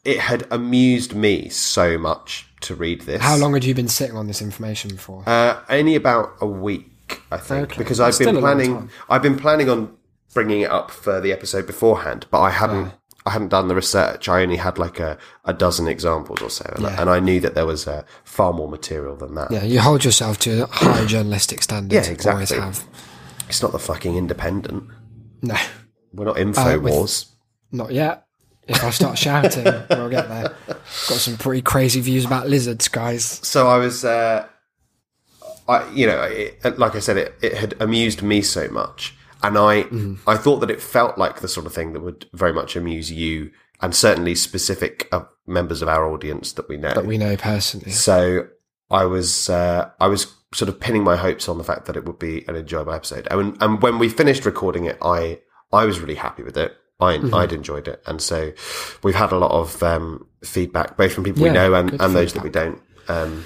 it had amused me so much to read this. How long had you been sitting on this information for? Uh, only about a week, I think, Okay. because I've been planning. I've been planning on bringing it up for the episode beforehand, but I hadn't. I hadn't done the research. I only had like a, a dozen examples or so, and, Yeah. and I knew that there was uh, far more material than that. yeah, you hold yourself to a high journalistic standard. Yeah, exactly. have. It's not the fucking independent. No, We're not info Uh, wars. not yet. If I start shouting, we'll get there. Got some pretty crazy views about lizards, guys. so I was, uh, I you know, it, like I said, it, it had amused me so much, and I Mm-hmm. I thought that it felt like the sort of thing that would very much amuse you, and certainly specific uh, members of our audience that we know. That we know personally. so I was uh, I was sort of pinning my hopes on the fact that it would be an enjoyable episode, and and when we finished recording it, I I was really happy with it. I Mm-hmm. I'd enjoyed it, and so we've had a lot of um, feedback, both from people we know and, and those that we don't, um,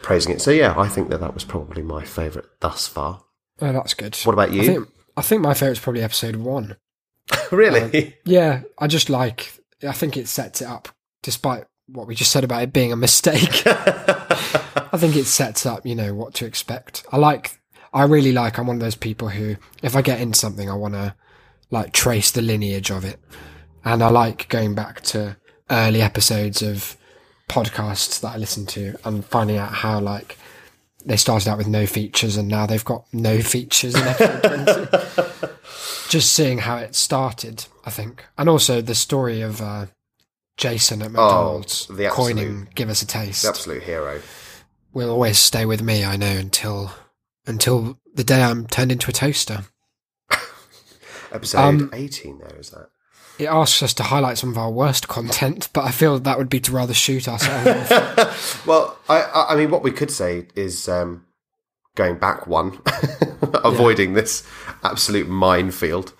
praising it. So yeah, I think that that was probably my favourite thus far. Oh, that's good. What about you? I think, my favourite's probably episode one. really? Um, yeah, I just like. I think it sets it up, despite what we just said about it being a mistake. I think it sets up, you know, what to expect. I like. I really like. I'm one of those people who, if I get into something, I want to like trace the lineage of it, and I like going back to early episodes of podcasts that I listen to and finding out how like they started out with no features and now they've got no features in episode 20 just seeing how it started, I think, and also the story of uh, Jason at McDonald's Oh, the absolute- coining "Give us a taste" The absolute hero. will always stay with me. I know until until the day I'm turned into a toaster. Episode Um, eighteen. There is that. It asks us to highlight some of our worst content, but I feel that would be to rather shoot ourselves. Well, I, I mean, what we could say is um, going back one, avoiding this absolute minefield,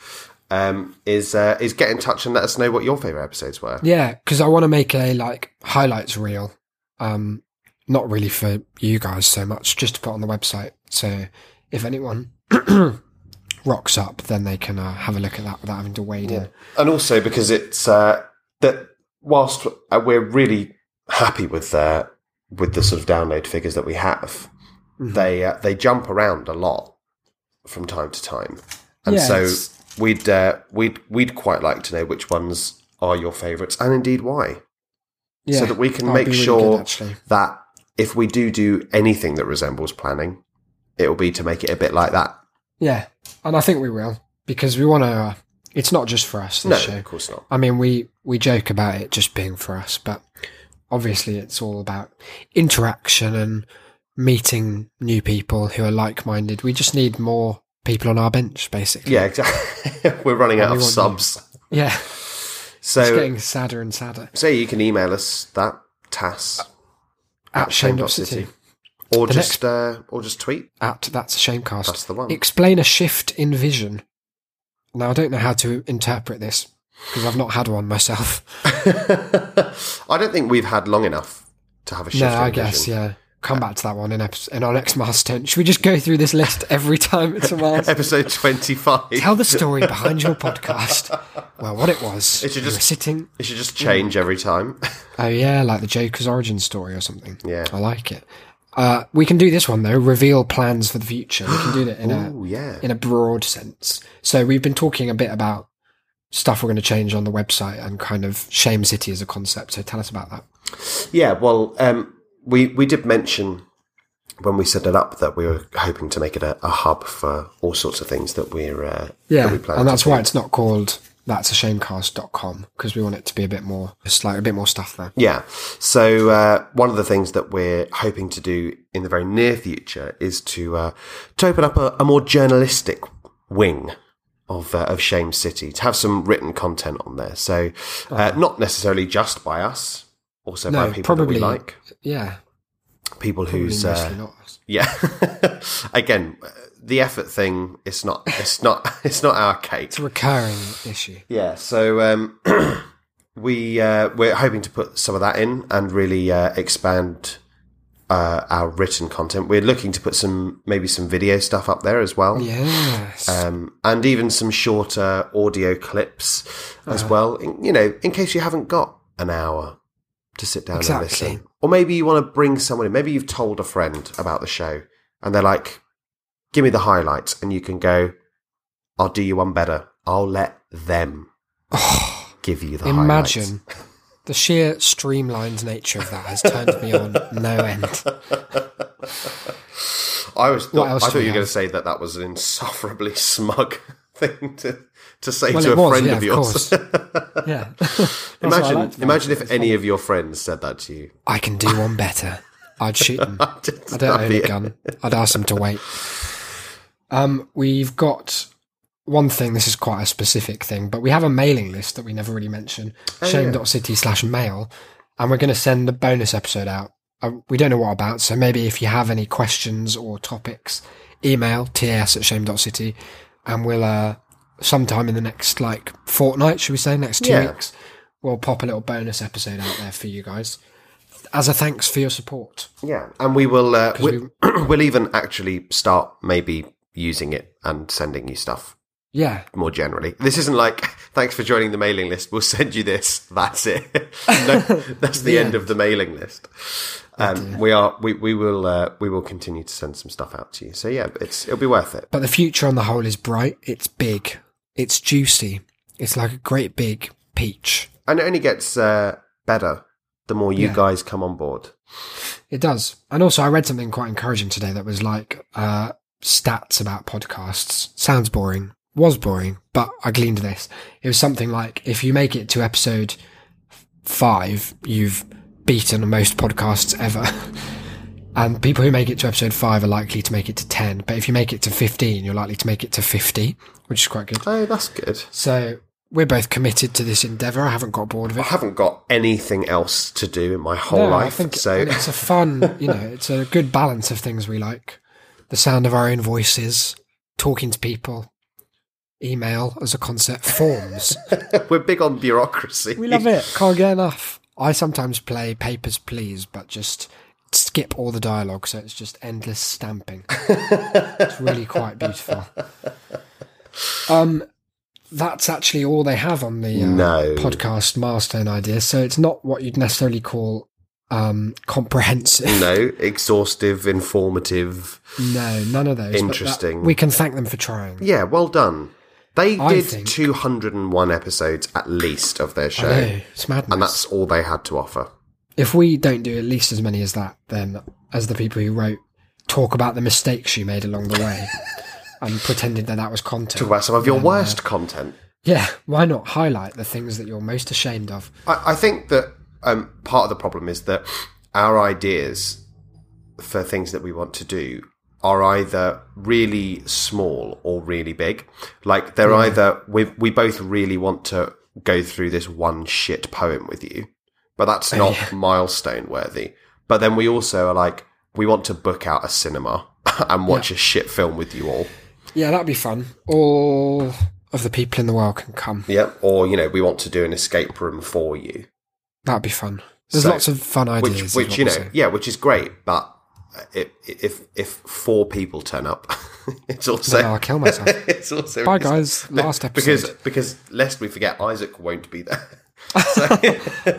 um, is uh, is get in touch and let us know what your favourite episodes were. yeah, because I want to make a like highlights reel. Um, not really for you guys so much, just to put on the website. So if anyone rocks up, then they can uh, have a look at that without having to wade in. And also because it's uh, that whilst uh, we're really happy with uh, with the sort of download figures that we have, Mm-hmm. they uh, they jump around a lot from time to time, and Yeah, so it's- we'd uh, we'd we'd quite like to know which ones are your favourites and indeed why. Yeah, so that we can make really sure good, that if we do do anything that resembles planning, it will be to make it a bit like that. Yeah, and I think we will because we want to. Uh, it's not just for us. This No, show. of course not. I mean, we we joke about it just being for us, but obviously it's all about interaction and meeting new people who are like-minded. We just need more people on our bench, basically. Yeah, exactly. We're running out we of subs. Yeah. It's So, getting sadder and sadder. so you can email us that tass At shame.city. or The just uh, or just tweet. At that's a shamecast. That's the one. Explain a shift in vision. Now I don't know how to interpret this because I've not had one myself. I don't think we've had long enough to have a shift. no, I guess yeah. Come back to that one in, episode, in our next milestone. Should we just go through this list every time it's a milestone? Episode twenty-five. Tell the story behind your podcast. Well, what it was. It should just- sitting. It should just change every time. Oh yeah, like the Joker's origin story or something. Yeah. I like it. Uh, we can do this one though. Reveal plans for the future. We can do that in a Oh yeah. in a broad sense. So we've been talking a bit about stuff we're going to change on the website and kind of Shame City as a concept. So tell us about that. Yeah, well, um, we we did mention when we set it up that we were hoping to make it a, a hub for all sorts of things that we're uh, Yeah, that we and that's do. why it's not called that's a shamecast.com because we want it to be a bit more, just like a bit more stuff there. Yeah. So uh, one of the things that we're hoping to do in the very near future is to uh, to open up a, a more journalistic wing of uh, of Shame City to have some written content on there. So uh, not necessarily just by us, also by people probably that we like, Yeah, people probably who's uh, not us. yeah. Again, the effort thing. It's not. It's not. It's not our cake. It's a recurring issue. Yeah, so um, we uh, we're hoping to put some of that in and really uh, expand uh, our written content. We're looking to put some maybe some video stuff up there as well, Yes. um, and even some shorter audio clips as Uh-huh. well. In, you know, in case you haven't got an hour to sit down Exactly. and listen, or maybe you want to bring someone in. Maybe you've told a friend about the show, and they're like, "Give me the highlights," and you can go, "I'll do you one better. I'll let them." give you the highlights. Imagine the sheer streamlined nature of that has turned me on no end. I was I thought you were going to say that that was an insufferably smug thing to to say Well, to a was, friend yeah, of of yours. Yeah. What I imagine imagine if any of your friends said that to you. I can do one better. I'd shoot them. I don't own a gun. I'd ask them to wait. Um, we've got one thing. This is quite a specific thing, but we have a mailing list that we never really mention. Shame.city slash mail, and we're going to send a bonus episode out. Uh, we don't know what about, so maybe if you have any questions or topics, email ts at shame.city, and we'll uh, sometime in the next like fortnight, should we say, next two Yeah. weeks, we'll pop a little bonus episode out there for you guys as a thanks for your support. Yeah, and we will uh, we, we'll even actually start maybe using it and sending you stuff Yeah, more generally. This isn't like thanks for joining the mailing list. We'll send you this. That's it. no, that's the Yeah. end of the mailing list. Um, we are we we will uh, we will continue to send some stuff out to you. So yeah, it's it'll be worth it. But the future on the whole is bright. It's big. It's juicy. It's like a great big peach. And it only gets uh, better the more you Yeah. guys come on board. It does. And also, I read something quite encouraging today that was like uh, stats about podcasts. Sounds boring. Was boring, but I gleaned this. It was something like if you make it to episode five, you've beaten most podcasts ever. And people who make it to episode five are likely to make it to 10. But if you make it to 15, you're likely to make it to 50, which is quite good. Oh, that's good. So we're both committed to this endeavour. I haven't got bored of it. I haven't got anything else to do in my whole No, life, so it's a fun, you know, it's a good balance of things we like. The sound of our own voices, talking to people, email as a concept, forms. we're big on bureaucracy. we love it. Can't get enough. I sometimes play Papers, Please, but just skip all the dialogue, so it's just endless stamping. it's really quite beautiful. Um, that's actually all they have on the uh, No. podcast milestone idea. So it's not what you'd necessarily call um, comprehensive. No, exhaustive, informative. No, none of those. but that- Interesting. we can thank them for trying. Yeah, well done. They I did think- 201 episodes at least of their show, know, it's madness. and that's all they had to offer. if we don't do at least as many as that, then as the people who wrote talk about the mistakes you made along the way and pretended that that was content. Talk about some of your uh, worst content. yeah, why not highlight the things that you're most ashamed of? I, I think that um, part of the problem is that our ideas for things that we want to do are either really small or really big. Like they're either we we both really want to go through this one shit poem with you, but that's not milestone worthy. But then we also are like, we want to book out a cinema and watch a shit film with you all. Yeah, that'd be fun. All of the people in the world can come. Yeah. Or, you know, we want to do an escape room for you. That'd be fun. There's So- lots of fun ideas. Which, which you know, saying. yeah, which is great, but if if if four people turn up, it's also Then I'll kill myself. it's also Bye, guys. Last episode. because because lest we forget, Isaac won't be there.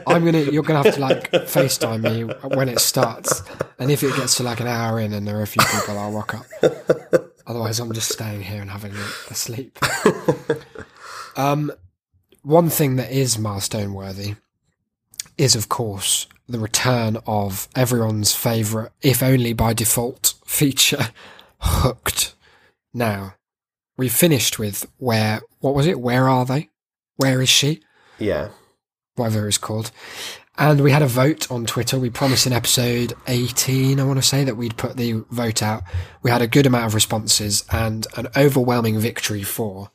I'm gonna. You're gonna have to like FaceTime me when it starts, and if it gets to like an hour in and there are a few people, I'll rock up. Otherwise, I'm just staying here and having a, a sleep. um, one thing that is milestone worthy is, of course, the return of everyone's favourite, if only by default, feature, Hooked. Now, we finished with where. What was it? Where are they? Where is she? yeah, whatever it's called. And we had a vote on Twitter. We promised in episode 18, I want to say, that we'd put the vote out. We had a good amount of responses and an overwhelming victory for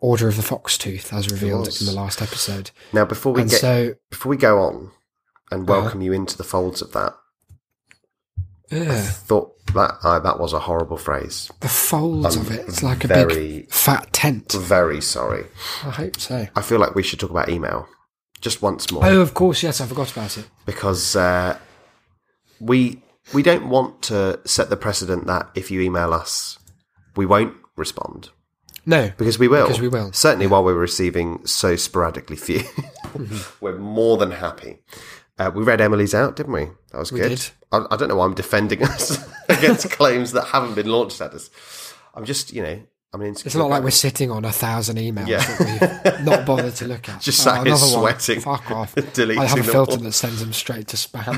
Order of the Foxtooth, as revealed in the last episode. Now before we And get so, before we go on and Uh-huh. welcome you into the folds of that, yeah, thought that uh, that was a horrible phrase. the folds of it. It's like a very- big fat tent. Very sorry. I hope so. I feel like we should talk about email just once more. Oh, of course, yes, I forgot about it. because uh, we we don't want to set the precedent that if you email us, we won't respond No, because we will. Because we will. Certainly, while we're receiving so sporadically few, Mm-hmm. we're more than happy. Uh, we read Emily's out, didn't we? That was good. did. I, I don't know why I'm defending us against claims that haven't been launched at us. I'm just, you know, I'm an it's not like we're sitting on a thousand emails Yeah. that we've not bothered to look at. Just Oh, sat here another one. sweating, Fuck off. deleting I have a filter all. that sends them straight to spam.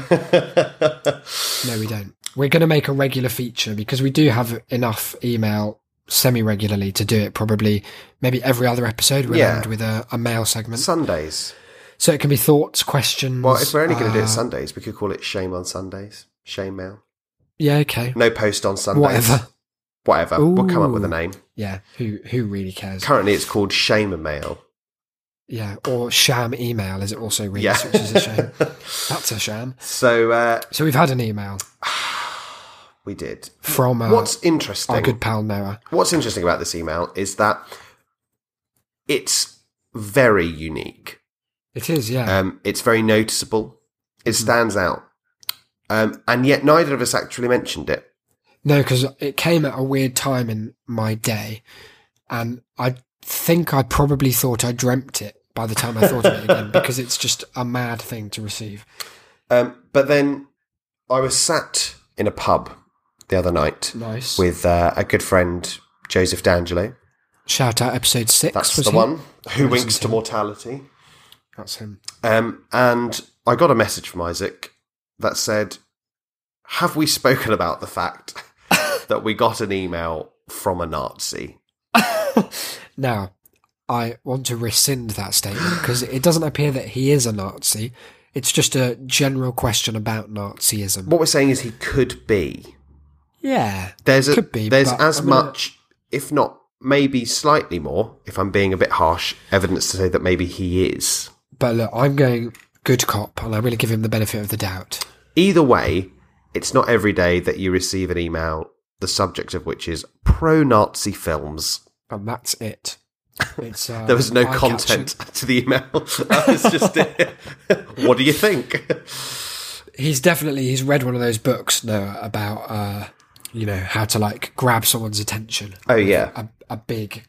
no, we don't. We're going to make a regular feature because we do have enough email semi regularly to do it. Probably, maybe every other episode we'll Yeah. end with a, a mail segment. Sundays. So it can be thoughts, questions. Well, if we're only going to do uh, it Sundays, we could call it Shame on Sundays. Shame mail. yeah, okay, No post on Sundays. whatever. Whatever. We'll come up with a name. Yeah, who who really cares? Currently, it's called Shame Mail. Yeah, or sham email as it also reads, Yeah. which is a shame. That's a sham. So uh, So we've had an email we did. from uh, What's interesting? our good pal Noah. What's interesting about this email is that it's very unique. It is, yeah. Um, it's very noticeable. It Mm-hmm. stands out, um, and yet neither of us actually mentioned it. No, because it came at a weird time in my day, and I think I probably thought I dreamt it by the time I thought of it again because it's just a mad thing to receive. Um, but then I was sat in a pub the other night Nice. with uh, a good friend, Joseph D'Angelo. Shout out episode six. That's was the he? one who winks to to him. mortality. That's him. Um, and I got a message from Isaac that said, Have we spoken about the fact that we got an email from a Nazi? Now, I want to rescind that statement because it doesn't appear that he is a Nazi. It's just a general question about Nazism. What we're saying is he could be. Yeah, There's a, be, there's as gonna- much, if not maybe slightly more, if I'm being a bit harsh, evidence to say that maybe he is. but look, I'm going good cop, and I'm going to give him the benefit of the doubt. Either way, it's not every day that you receive an email, the subject of which is pro Nazi films. And that's it. It's, uh, There was no content to the email. that was just it. what do you think? He's definitely he's read one of those books Noah, about uh, you know how to like grab someone's attention. Oh yeah, A, a big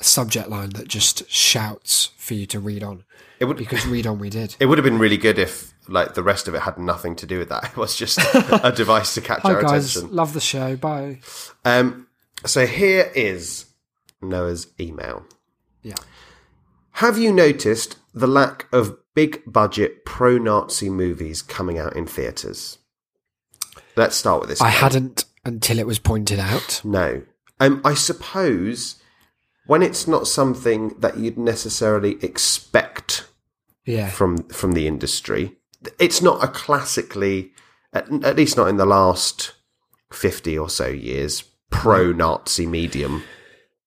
subject line that just shouts for you to read on it would. because read on we did. It would have been really good if, like, the rest of it had nothing to do with that. It was just a device to catch Hi our guys, attention. love the show. Bye. Um, so here is Noah's email. Yeah. Have you noticed the lack of big budget pro Nazi movies coming out in theatres? Let's start with this. I hadn't until it was pointed out. No. Um, I suppose when it's not something that you'd necessarily expect Yeah. from from the industry, it's not a classically, at, at least not in the last fifty or so years, pro-Nazi medium.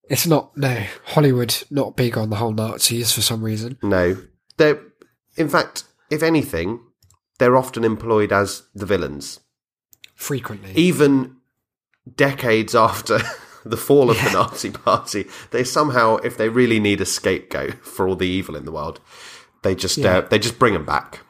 It's not no Hollywood not big on the whole Nazis for some reason. No, they're in fact, if anything, they're often employed as the villains, Frequently, even decades after the fall of the Nazi Party. They somehow, if they really need a scapegoat for all the evil in the world, they just Yeah. uh, they just bring them back.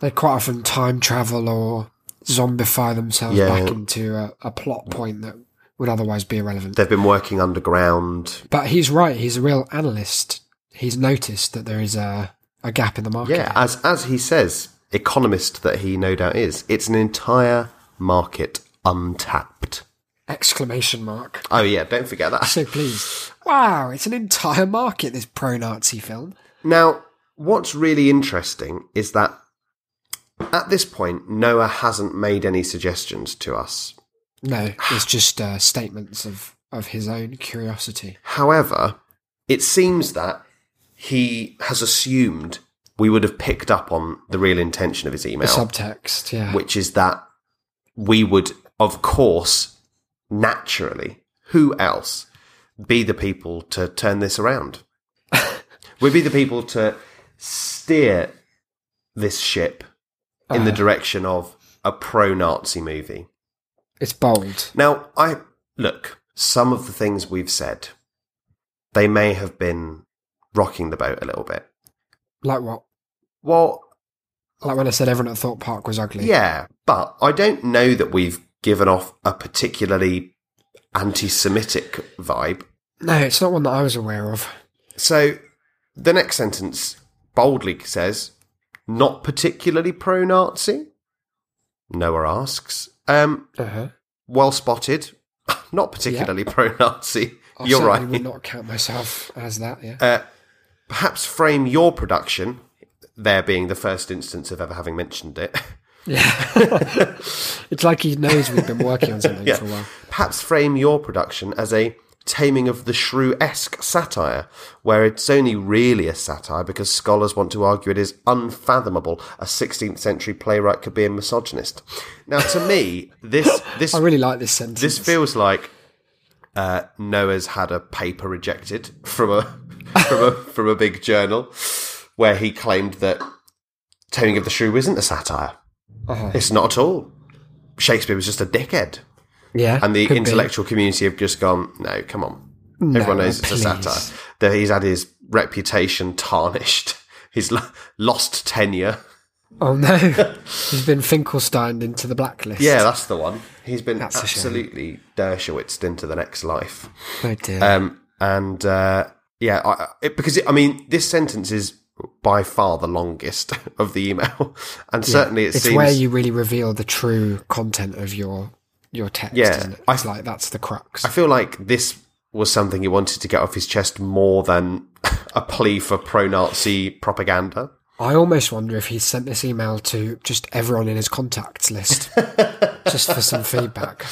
they quite often time travel or zombify themselves Yeah. back into a, a plot point that would otherwise be irrelevant. They've been working underground. But he's right. He's a real analyst. He's noticed that there is a, a gap in the market. Yeah, as as he says, economist that he no doubt is, it's an entire market untapped. Exclamation mark. Oh yeah, don't forget that. So please. Wow, it's an entire market, this pro Nazi film. Now, what's really interesting is that at this point, Noah hasn't made any suggestions to us. No, it's just uh, statements of, of his own curiosity. However, it seems that he has assumed we would have picked up on the real intention of his email, Subtext, yeah. which is that we would, of course, naturally, who else, be the people to turn this around? We'd be the people to steer this ship in the ah. direction of a pro Nazi movie. It's bold. Now, I look, some of the things we've said, they may have been rocking the boat a little bit. Like what? Well, Like when I said everyone at Thorpe Park was ugly. yeah, but I don't know that we've given off a particularly anti Semitic vibe. No, it's not one that I was aware of. So the next sentence boldly says, not particularly pro Nazi? Noah asks. Um, Uh-huh. well spotted. Not particularly pro Nazi. I You're right. right. would not count myself as that, yeah. Uh, perhaps frame your production, there being the first instance of ever having mentioned it. Yeah. it's like he knows we've been working on something Yeah. for a while. Perhaps frame your production as a taming of the shrew esque satire, where it's only really a satire because scholars want to argue it is unfathomable a 16th century playwright could be a misogynist. Now, to me, this this I really like this sentence. this feels like uh, Noah's had a paper rejected from a from a from a big journal where he claimed that Taming of the Shrew isn't a satire. Uh-huh. It's not at all. Shakespeare was just a dickhead, yeah, and the could be. intellectual community have just gone, "No, come on." No, Everyone knows it's a satire. That he's had his reputation tarnished, he's lost tenure. Oh no, he's been Finkelsteined into the blacklist. Yeah, that's the one. He's been That's absolutely Dershowitzed into the next life. Oh dear. Um, and uh, yeah, I, it, because it, I mean, this sentence is by far the longest of the email, and certainly it it's seems where you really reveal the true content of your your text, Yeah, isn't it? I- It's like that's the crux. I feel like this was something he wanted to get off his chest more than a plea for pro-Nazi propaganda. I almost wonder if he sent this email to just everyone in his contacts list, just for some feedback.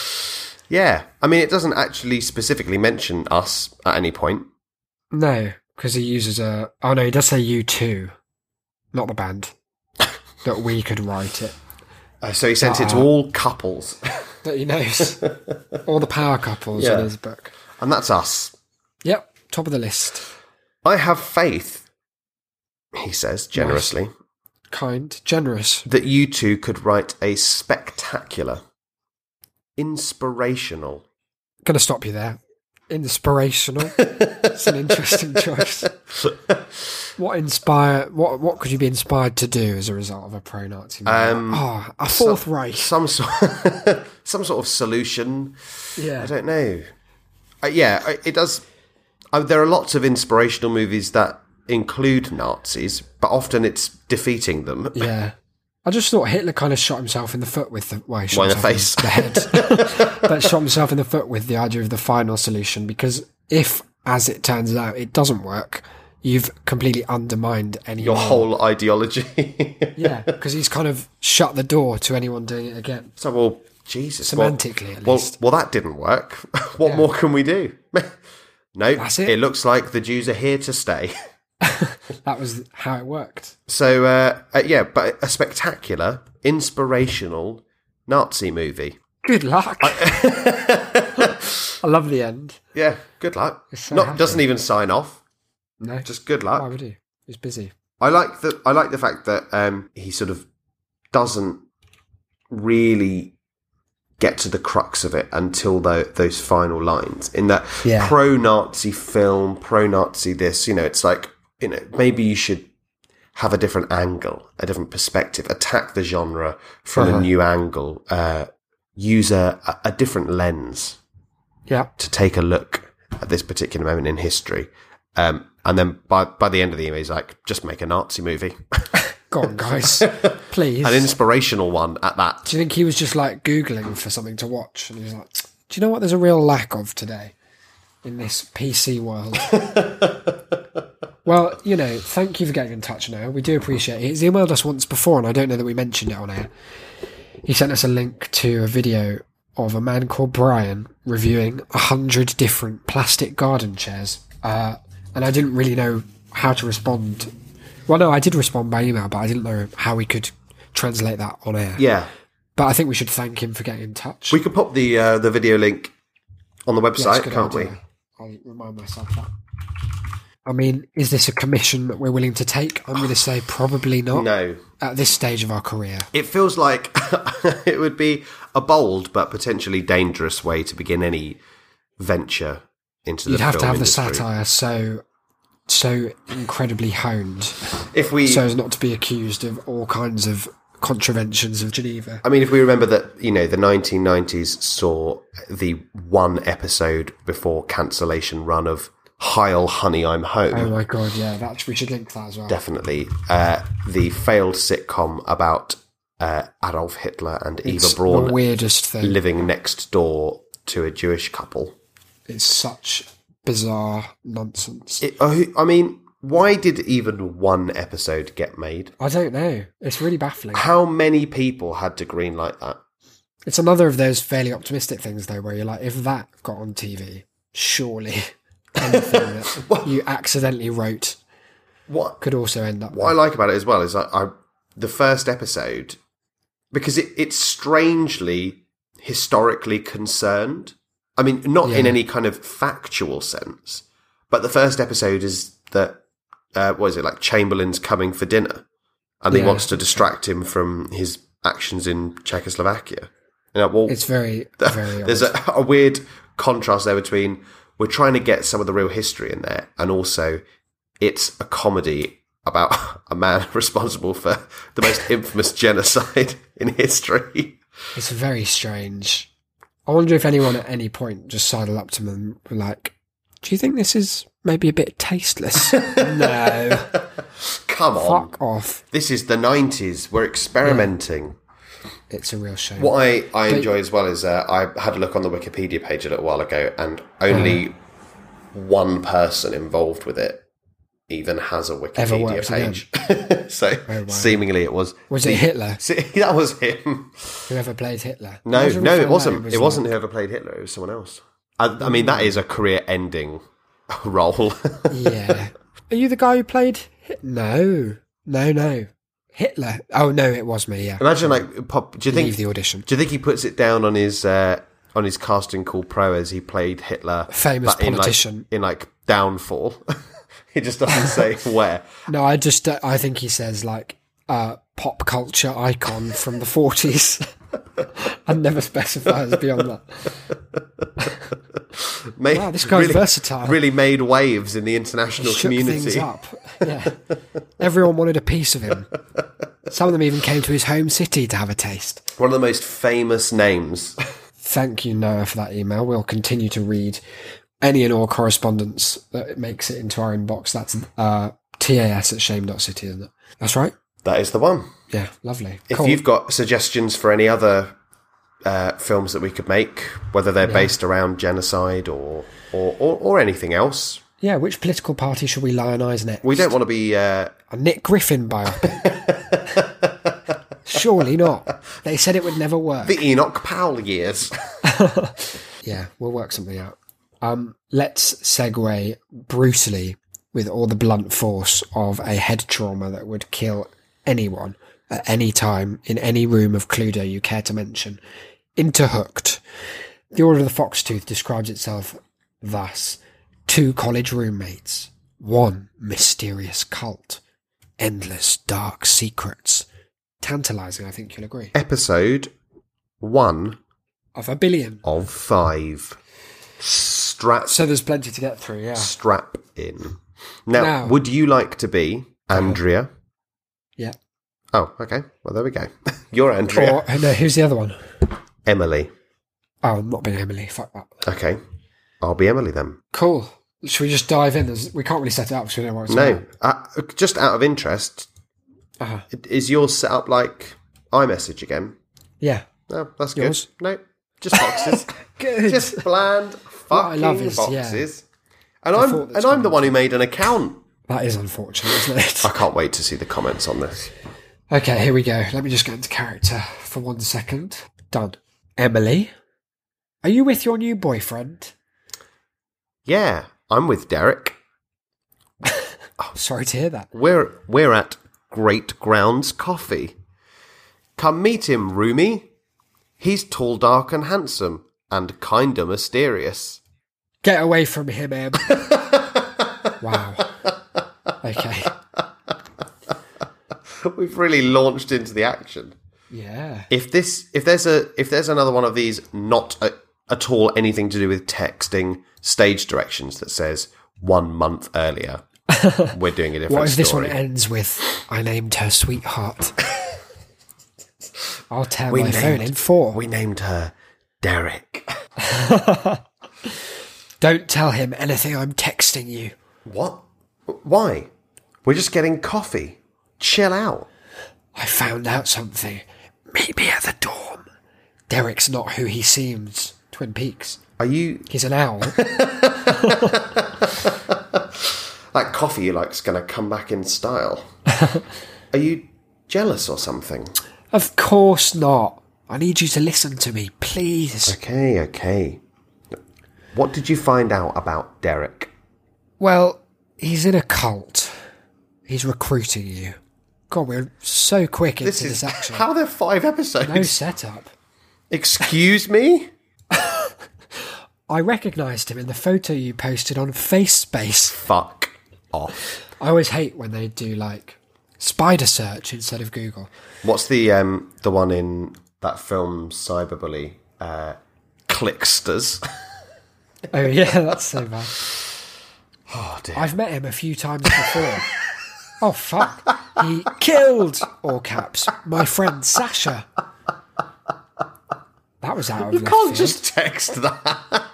Yeah, I mean, it doesn't actually specifically mention us at any point. No, because he uses a. Oh no, he does say you too, not the band. that we could write it. Uh, so he sent it to all couples, That he knows all the power couples Yeah. in his book. and that's us. Yep, top of the list. I have faith, he says generously, Kind, generous. that you two could write a spectacular, inspirational, Gonna stop you there. Inspirational. it's an interesting choice. What inspire? What what could you be inspired to do as a result of a pro-Nazi? Um, oh, a fourth some- Reich. some sort, some sort of solution. Yeah, I don't know. Uh, yeah, it does. Uh, there are lots of inspirational movies that include Nazis, but often it's defeating them. yeah. I just thought Hitler kind of shot himself in the foot with the well, he shot Why in the face? the head, but shot himself in the foot with the idea of the final solution. Because if, as it turns out, it doesn't work, you've completely undermined any Your whole ideology. yeah, because he's kind of shut the door to anyone doing it again. so, well, Jesus. well- Semantically, at Well, least. well, that didn't work. what Yeah. more can we do? no, That's it. looks like the Jews are here to stay. That was how it worked. So, uh, uh, yeah, but a spectacular, inspirational Nazi movie. Good luck. I love the end. Yeah, good luck. so Not happy. doesn't even sign off. No, Just good luck. why would he? He's busy. I like the I like the fact that um, he sort of doesn't really get to the crux of it until tho- those final lines. In that Yeah. pro-Nazi film, pro-Nazi this, you know, it's like you know maybe you should have a different angle, a different perspective, attack the genre from Uh-huh. a new angle, uh, use a, a- different lens Yeah. to take a look at this particular moment in history. Um, and then by by the end of the email, he's like, just make a Nazi movie, Go on, guys. Please. an inspirational one at that. Do you think he was just like Googling for something to watch? And he was like, do you know what there's a real lack of today in this PC world? well, you know, thank you for getting in touch now. We do appreciate it. He's emailed us once before, and I don't know that we mentioned it on air. He sent us a link to a video of a man called Brian reviewing a hundred different plastic garden chairs. Uh, and I didn't really know how to respond. Well, no, I did respond by email, but I didn't know how we could translate that on air. Yeah, But I think we should thank him for getting in touch. we could pop the uh, the video link on the Yeah, website, good can't idea. I'll remind myself that. I mean, is this a commission that we're willing to take? I'm going to say probably not No, at this stage of our career. it feels like it would be a bold but potentially dangerous way to begin any venture into the You'd have to have the satire so so incredibly honed If we, so as not to be accused of all kinds of contraventions of Geneva. I mean, if we remember that, you know, the 1990s saw the one episode before cancellation run of Heil, Honey, I'm Home. Oh my god, yeah, that we should link that as well. Definitely. Uh, the failed sitcom about uh, Adolf Hitler and It's Eva Braun the weirdest thing. living next door to a Jewish couple. It's such bizarre nonsense. It, oh, I mean, why did even one episode get made? I don't know. It's really baffling. How many people had to greenlight that? It's another of those fairly optimistic things, though, where you're like, if that got on TV, surely anything that you accidentally wrote What could also end up. what I like about it as well is I, I the first episode because it, it's strangely historically concerned. I mean, not in any kind of factual sense, but the first episode is that uh, what is it like Chamberlain's coming for dinner, and he wants to distract him from his actions in Czechoslovakia. You know, well, It's very, very there's a, a weird contrast there between we're trying to get some of the real history in there, and also it's a comedy about a man responsible for the most infamous genocide in history. It's very strange. I wonder if anyone at any point just sidled up to them and were like, "Do you think this is maybe a bit tasteless?" no, Come on, fuck off. this is the '90s. We're experimenting. It's a real shame. What I, I enjoy as well is uh, I had a look on the Wikipedia page a little while ago, and only Uh-huh. one person involved with it even has a Wikipedia page. so Oh, wow. seemingly it was Was it Hitler? See, that was him. Whoever played Hitler? No, no, it wasn't. was it wasn't whoever played Hitler. It was someone else. I, I mean, that is a career-ending role. yeah. Are you the guy who played? No, no, no. Hitler. Oh no, it was me. Yeah. Imagine, like, pop. Do you think? Leave the audition. Do you think he puts it down on his uh, on his casting call pro as he played Hitler, Famous but in, like- politician. in like Downfall? he just doesn't say where. No, I just uh, I think he says like uh, pop culture icon from the forties. and never specifies beyond that. Made, Wow, this guy's really, versatile. Really made waves in the international Shook things community. up. Yeah, everyone wanted a piece of him. Some of them even came to his home city to have a taste. One of the most famous names. Thank you, Noah, for that email. We'll continue to read any and all correspondence that makes it into our inbox. That's uh, tas at shame.city, isn't it? That's right. That is the one. Yeah, lovely. If Cool. you've got suggestions for any other uh, films that we could make, whether they're based around genocide or, or, or, or anything else, yeah, which political party should we lionise next? we don't want to be. Uh, A Nick Griffin biopic. Surely not. They said it would never work. the Enoch Powell years. Yeah, we'll work something out. Um, let's segue brutally with all the blunt force of a head trauma that would kill anyone at any time in any room of Cluedo you care to mention into Hooked. The Order of the Foxtooth describes itself thus two college roommates, one mysterious cult, endless dark secrets. Tantalizing, I think you'll agree. Episode one Of a billion. of five. Strap So there's plenty to get through, yeah. strap in. Now, Now- would you like to be uh-huh. Andrea? Oh, okay. Well, there we go. You're Andrea. Or, no, who's the other one? Emily. Oh, I'm not being Emily. Fuck that. Okay. I'll be Emily then. Cool. Should we just dive in? There's, we can't really set it up so we don't know what it's No, uh, just out of interest, Uh-huh. is yours set up like iMessage again? Yeah. No, that's Yours? good. No, just boxes. Good. just bland I fucking love is, boxes. And I'm and I'm the one who made an account. that is unfortunate, isn't it? I can't wait to see the comments on this. Okay, here we go. Let me just get into character for one second. Done. Emily, are you with your new boyfriend? Yeah, I'm with Derek. Oh, sorry to hear that. We're we're at Great Grounds Coffee. Come meet him, Roomy. He's tall, dark, and handsome, and kinda mysterious. Get away from him, Em. wow. Okay. We've really launched into the action. Yeah. If this, if there's a, if there's another one of these, not a, at all anything to do with texting stage directions that says one month earlier, we're doing a different What if this one ends with I named her sweetheart? I'll tear We my phone named- in four. we named her Derek. Don't tell him anything I'm texting you. What? Why? We're just getting coffee. Chill out. I found out something. Meet me at the dorm. Derek's not who he seems. Twin Peaks. Are you He's an owl. that coffee you like's going to come back in style? Are you jealous or something? of course not. I need you to listen to me, please. Okay, okay. What did you find out about Derek? Well, he's in a cult. He's recruiting you. God, we're so quick into This this, action. how are there five episodes? no setup. Excuse me? I recognised him in the photo you posted on FaceSpace. Fuck off. I always hate when they do like spider search instead of Google. What's the um the one in that film Cyberbully? Uh, Clicksters. Oh yeah, that's so bad. Oh dear. I've met him a few times before. Oh fuck! He killed all caps my friend Sasha. That was out of You can't field. just text that.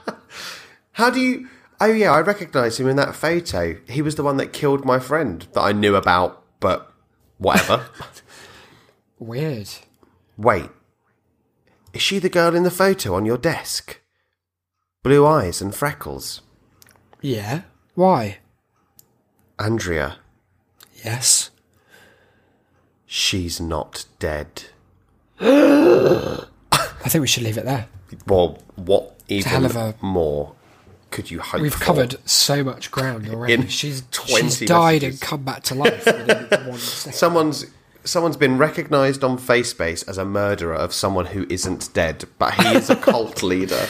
How do you? Oh yeah, I recognise him in that photo. He was the one that killed my friend that I knew about, but whatever. weird. Wait, is she the girl in the photo on your desk? Blue eyes and freckles. Yeah. Why? Andrea, Yes. she's not dead. I think we should leave it there. Well, what even a- more could you hope We've for? covered so much ground already. In she's 20 she's died messages. and come back to life. Someone's someone's been recognised on FaceSpace as a murderer of someone who isn't dead, but he is a cult leader.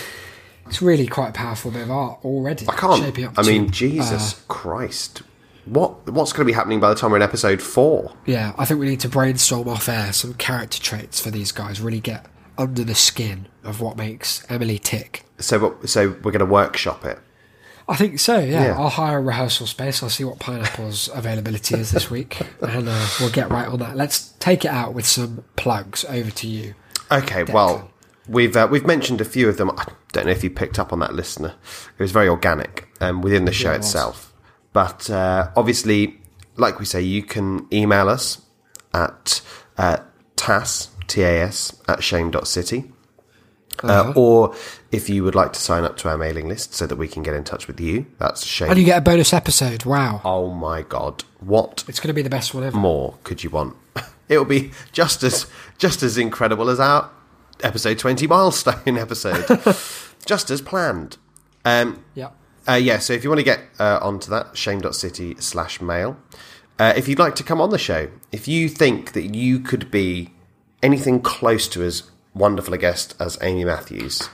It's really quite a powerful bit of art already. I can't. I mean, Jesus uh, Christ. What what's going to be happening by the time we're in episode four? Yeah, I think we need to brainstorm off air some character traits for these guys. Really get under the skin of what makes Emily tick. So so we're going to workshop it. I think so. Yeah, Yeah. I'll hire a rehearsal space. I'll see what Pineapple's availability is this week, and uh, we'll get right on that. Let's take it out with some plugs. Over to you. Okay, well, we've uh, we've mentioned a few of them. I don't know if you picked up on that, listener. It was very organic um, within the show it itself. But uh, obviously, like we say, you can email us at uh, tas tas at shame.city. Uh, or if you would like to sign up to our mailing list so that we can get in touch with you, that's shame. And you get a bonus episode. Wow, oh my god, what it's going to be the best one ever. more could you want? It'll be just as just as incredible as our episode twenty milestone episode, just as planned. Um, Yeah. Uh, yeah, so if you want to get uh, onto that, shame.city slash mail. Uh, if you'd like to come on the show, if you think that you could be anything close to as wonderful a guest as Amy Matthews,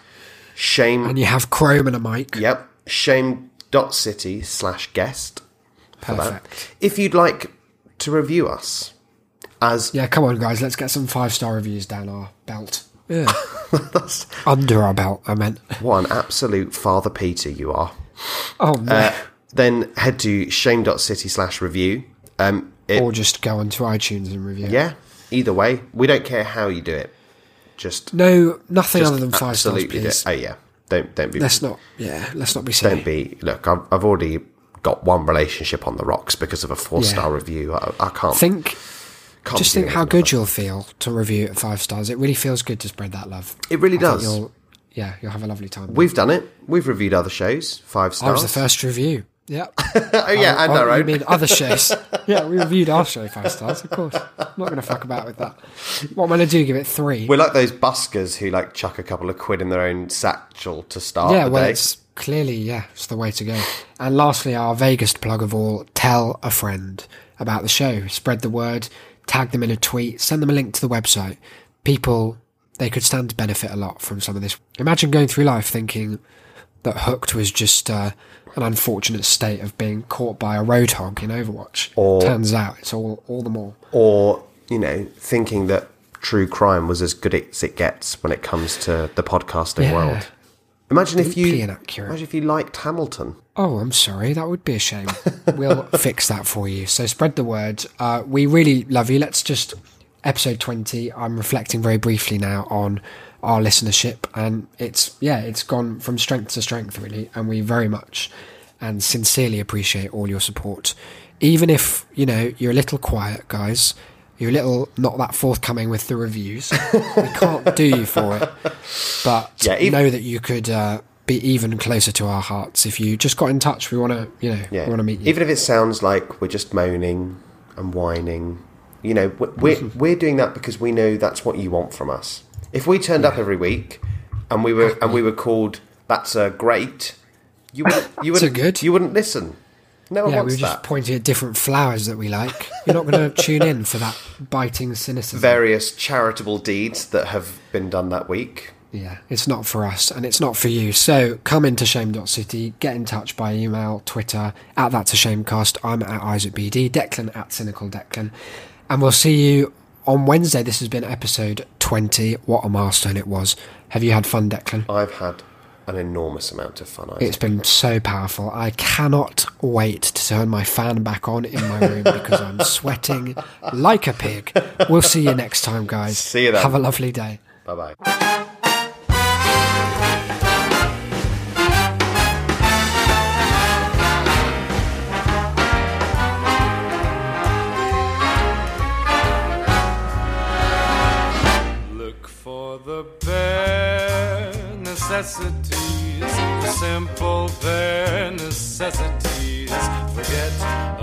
shame. And you have Chrome and a mic. Yep. Shame.city slash guest. Perfect. If you'd like to review us as Yeah, come on, guys. Let's get some five star reviews down our belt. Yeah. Under our belt, I meant. what an absolute Father Peter you are, Oh, no. uh, then head to shame.city slash review. Um, it, or just go onto iTunes and review. yeah, either way, we don't care how you do it. Just, No, nothing just other than five stars, absolutely do please. it. Oh yeah, don't don't be Let's not. Yeah, let's not be silly. don't be. Look, I've, I've already got one relationship on the rocks because of a four star Yeah. review. I, I can't. Think. can't Just think how good you'll feel to review it five stars. It really feels good to spread that love. It really I does. You'll, yeah, you'll have a lovely time. We've done it. We've reviewed other shows. Five I stars. was the first review. Yeah. oh yeah, I know, Oh, right? You mean other shows? yeah, we reviewed our show five stars, of course. I'm not going to fuck about with that. What am I going to do? Give it three? We're like those buskers who like chuck a couple of quid in their own satchel to start yeah, the well, day. it's clearly yeah, it's the way to go. And lastly, our vaguest plug of all: tell a friend about the show, spread the word, tag them in a tweet, send them a link to the website. People they could stand to benefit a lot from some of this. Imagine going through life thinking that Hooked was just uh, an unfortunate state of being caught by a roadhog in Overwatch. Or- Turns out it's all all the more. Or you know, thinking that true crime was as good as it gets when it comes to the podcasting Yeah. world. Imagine if you inaccurate. imagine if you liked Hamilton. Oh, I'm sorry. That would be a shame. we'll fix that for you. So spread the word. Uh, we really love you. Let's just episode 20. I'm reflecting very briefly now on our listenership, and it's yeah, it's gone from strength to strength really, and we very much and sincerely appreciate all your support. Even if you know you're a little quiet, guys. You're a little not that forthcoming with the reviews. we can't do you for it, but Yeah, even- know that you could uh, be even closer to our hearts if you just got in touch. We want to, you know, Yeah, we want to meet you. Even if it sounds like we're just moaning and whining, you know, we- we're mm-hmm. we're doing that because we know that's what you want from us. If we turned up every week and we were and we were called "That's a great," you wouldn't you wouldn't good. you wouldn't listen. No yeah, we were just pointing at different flowers that we like. You're not going to tune in for that biting cynicism. Various charitable deeds that have been done that week. Yeah, it's not for us and it's not for you. So come into shame.city, get in touch by email, Twitter, at that's a shamecast. I'm at Isaac BD, Declan at Cynical Declan. And we'll see you on Wednesday. This has been episode 20. What a milestone it was. Have you had fun, Declan? I've had an enormous amount of fun. Isaac. It's been so powerful. I cannot wait to turn my fan back on in my room because I'm sweating like a pig. We'll see you next time, guys. See you then. Have a lovely day. Bye bye. The bare necessities, the simple bare necessities. Forget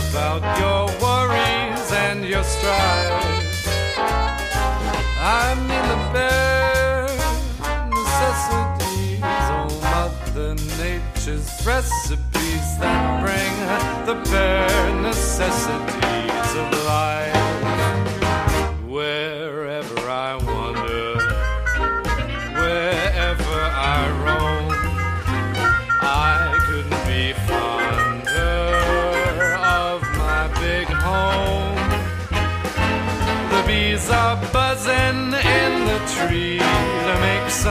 about your worries and your strife. I mean the bare necessities, oh Mother Nature's recipes that bring the bare necessities of life.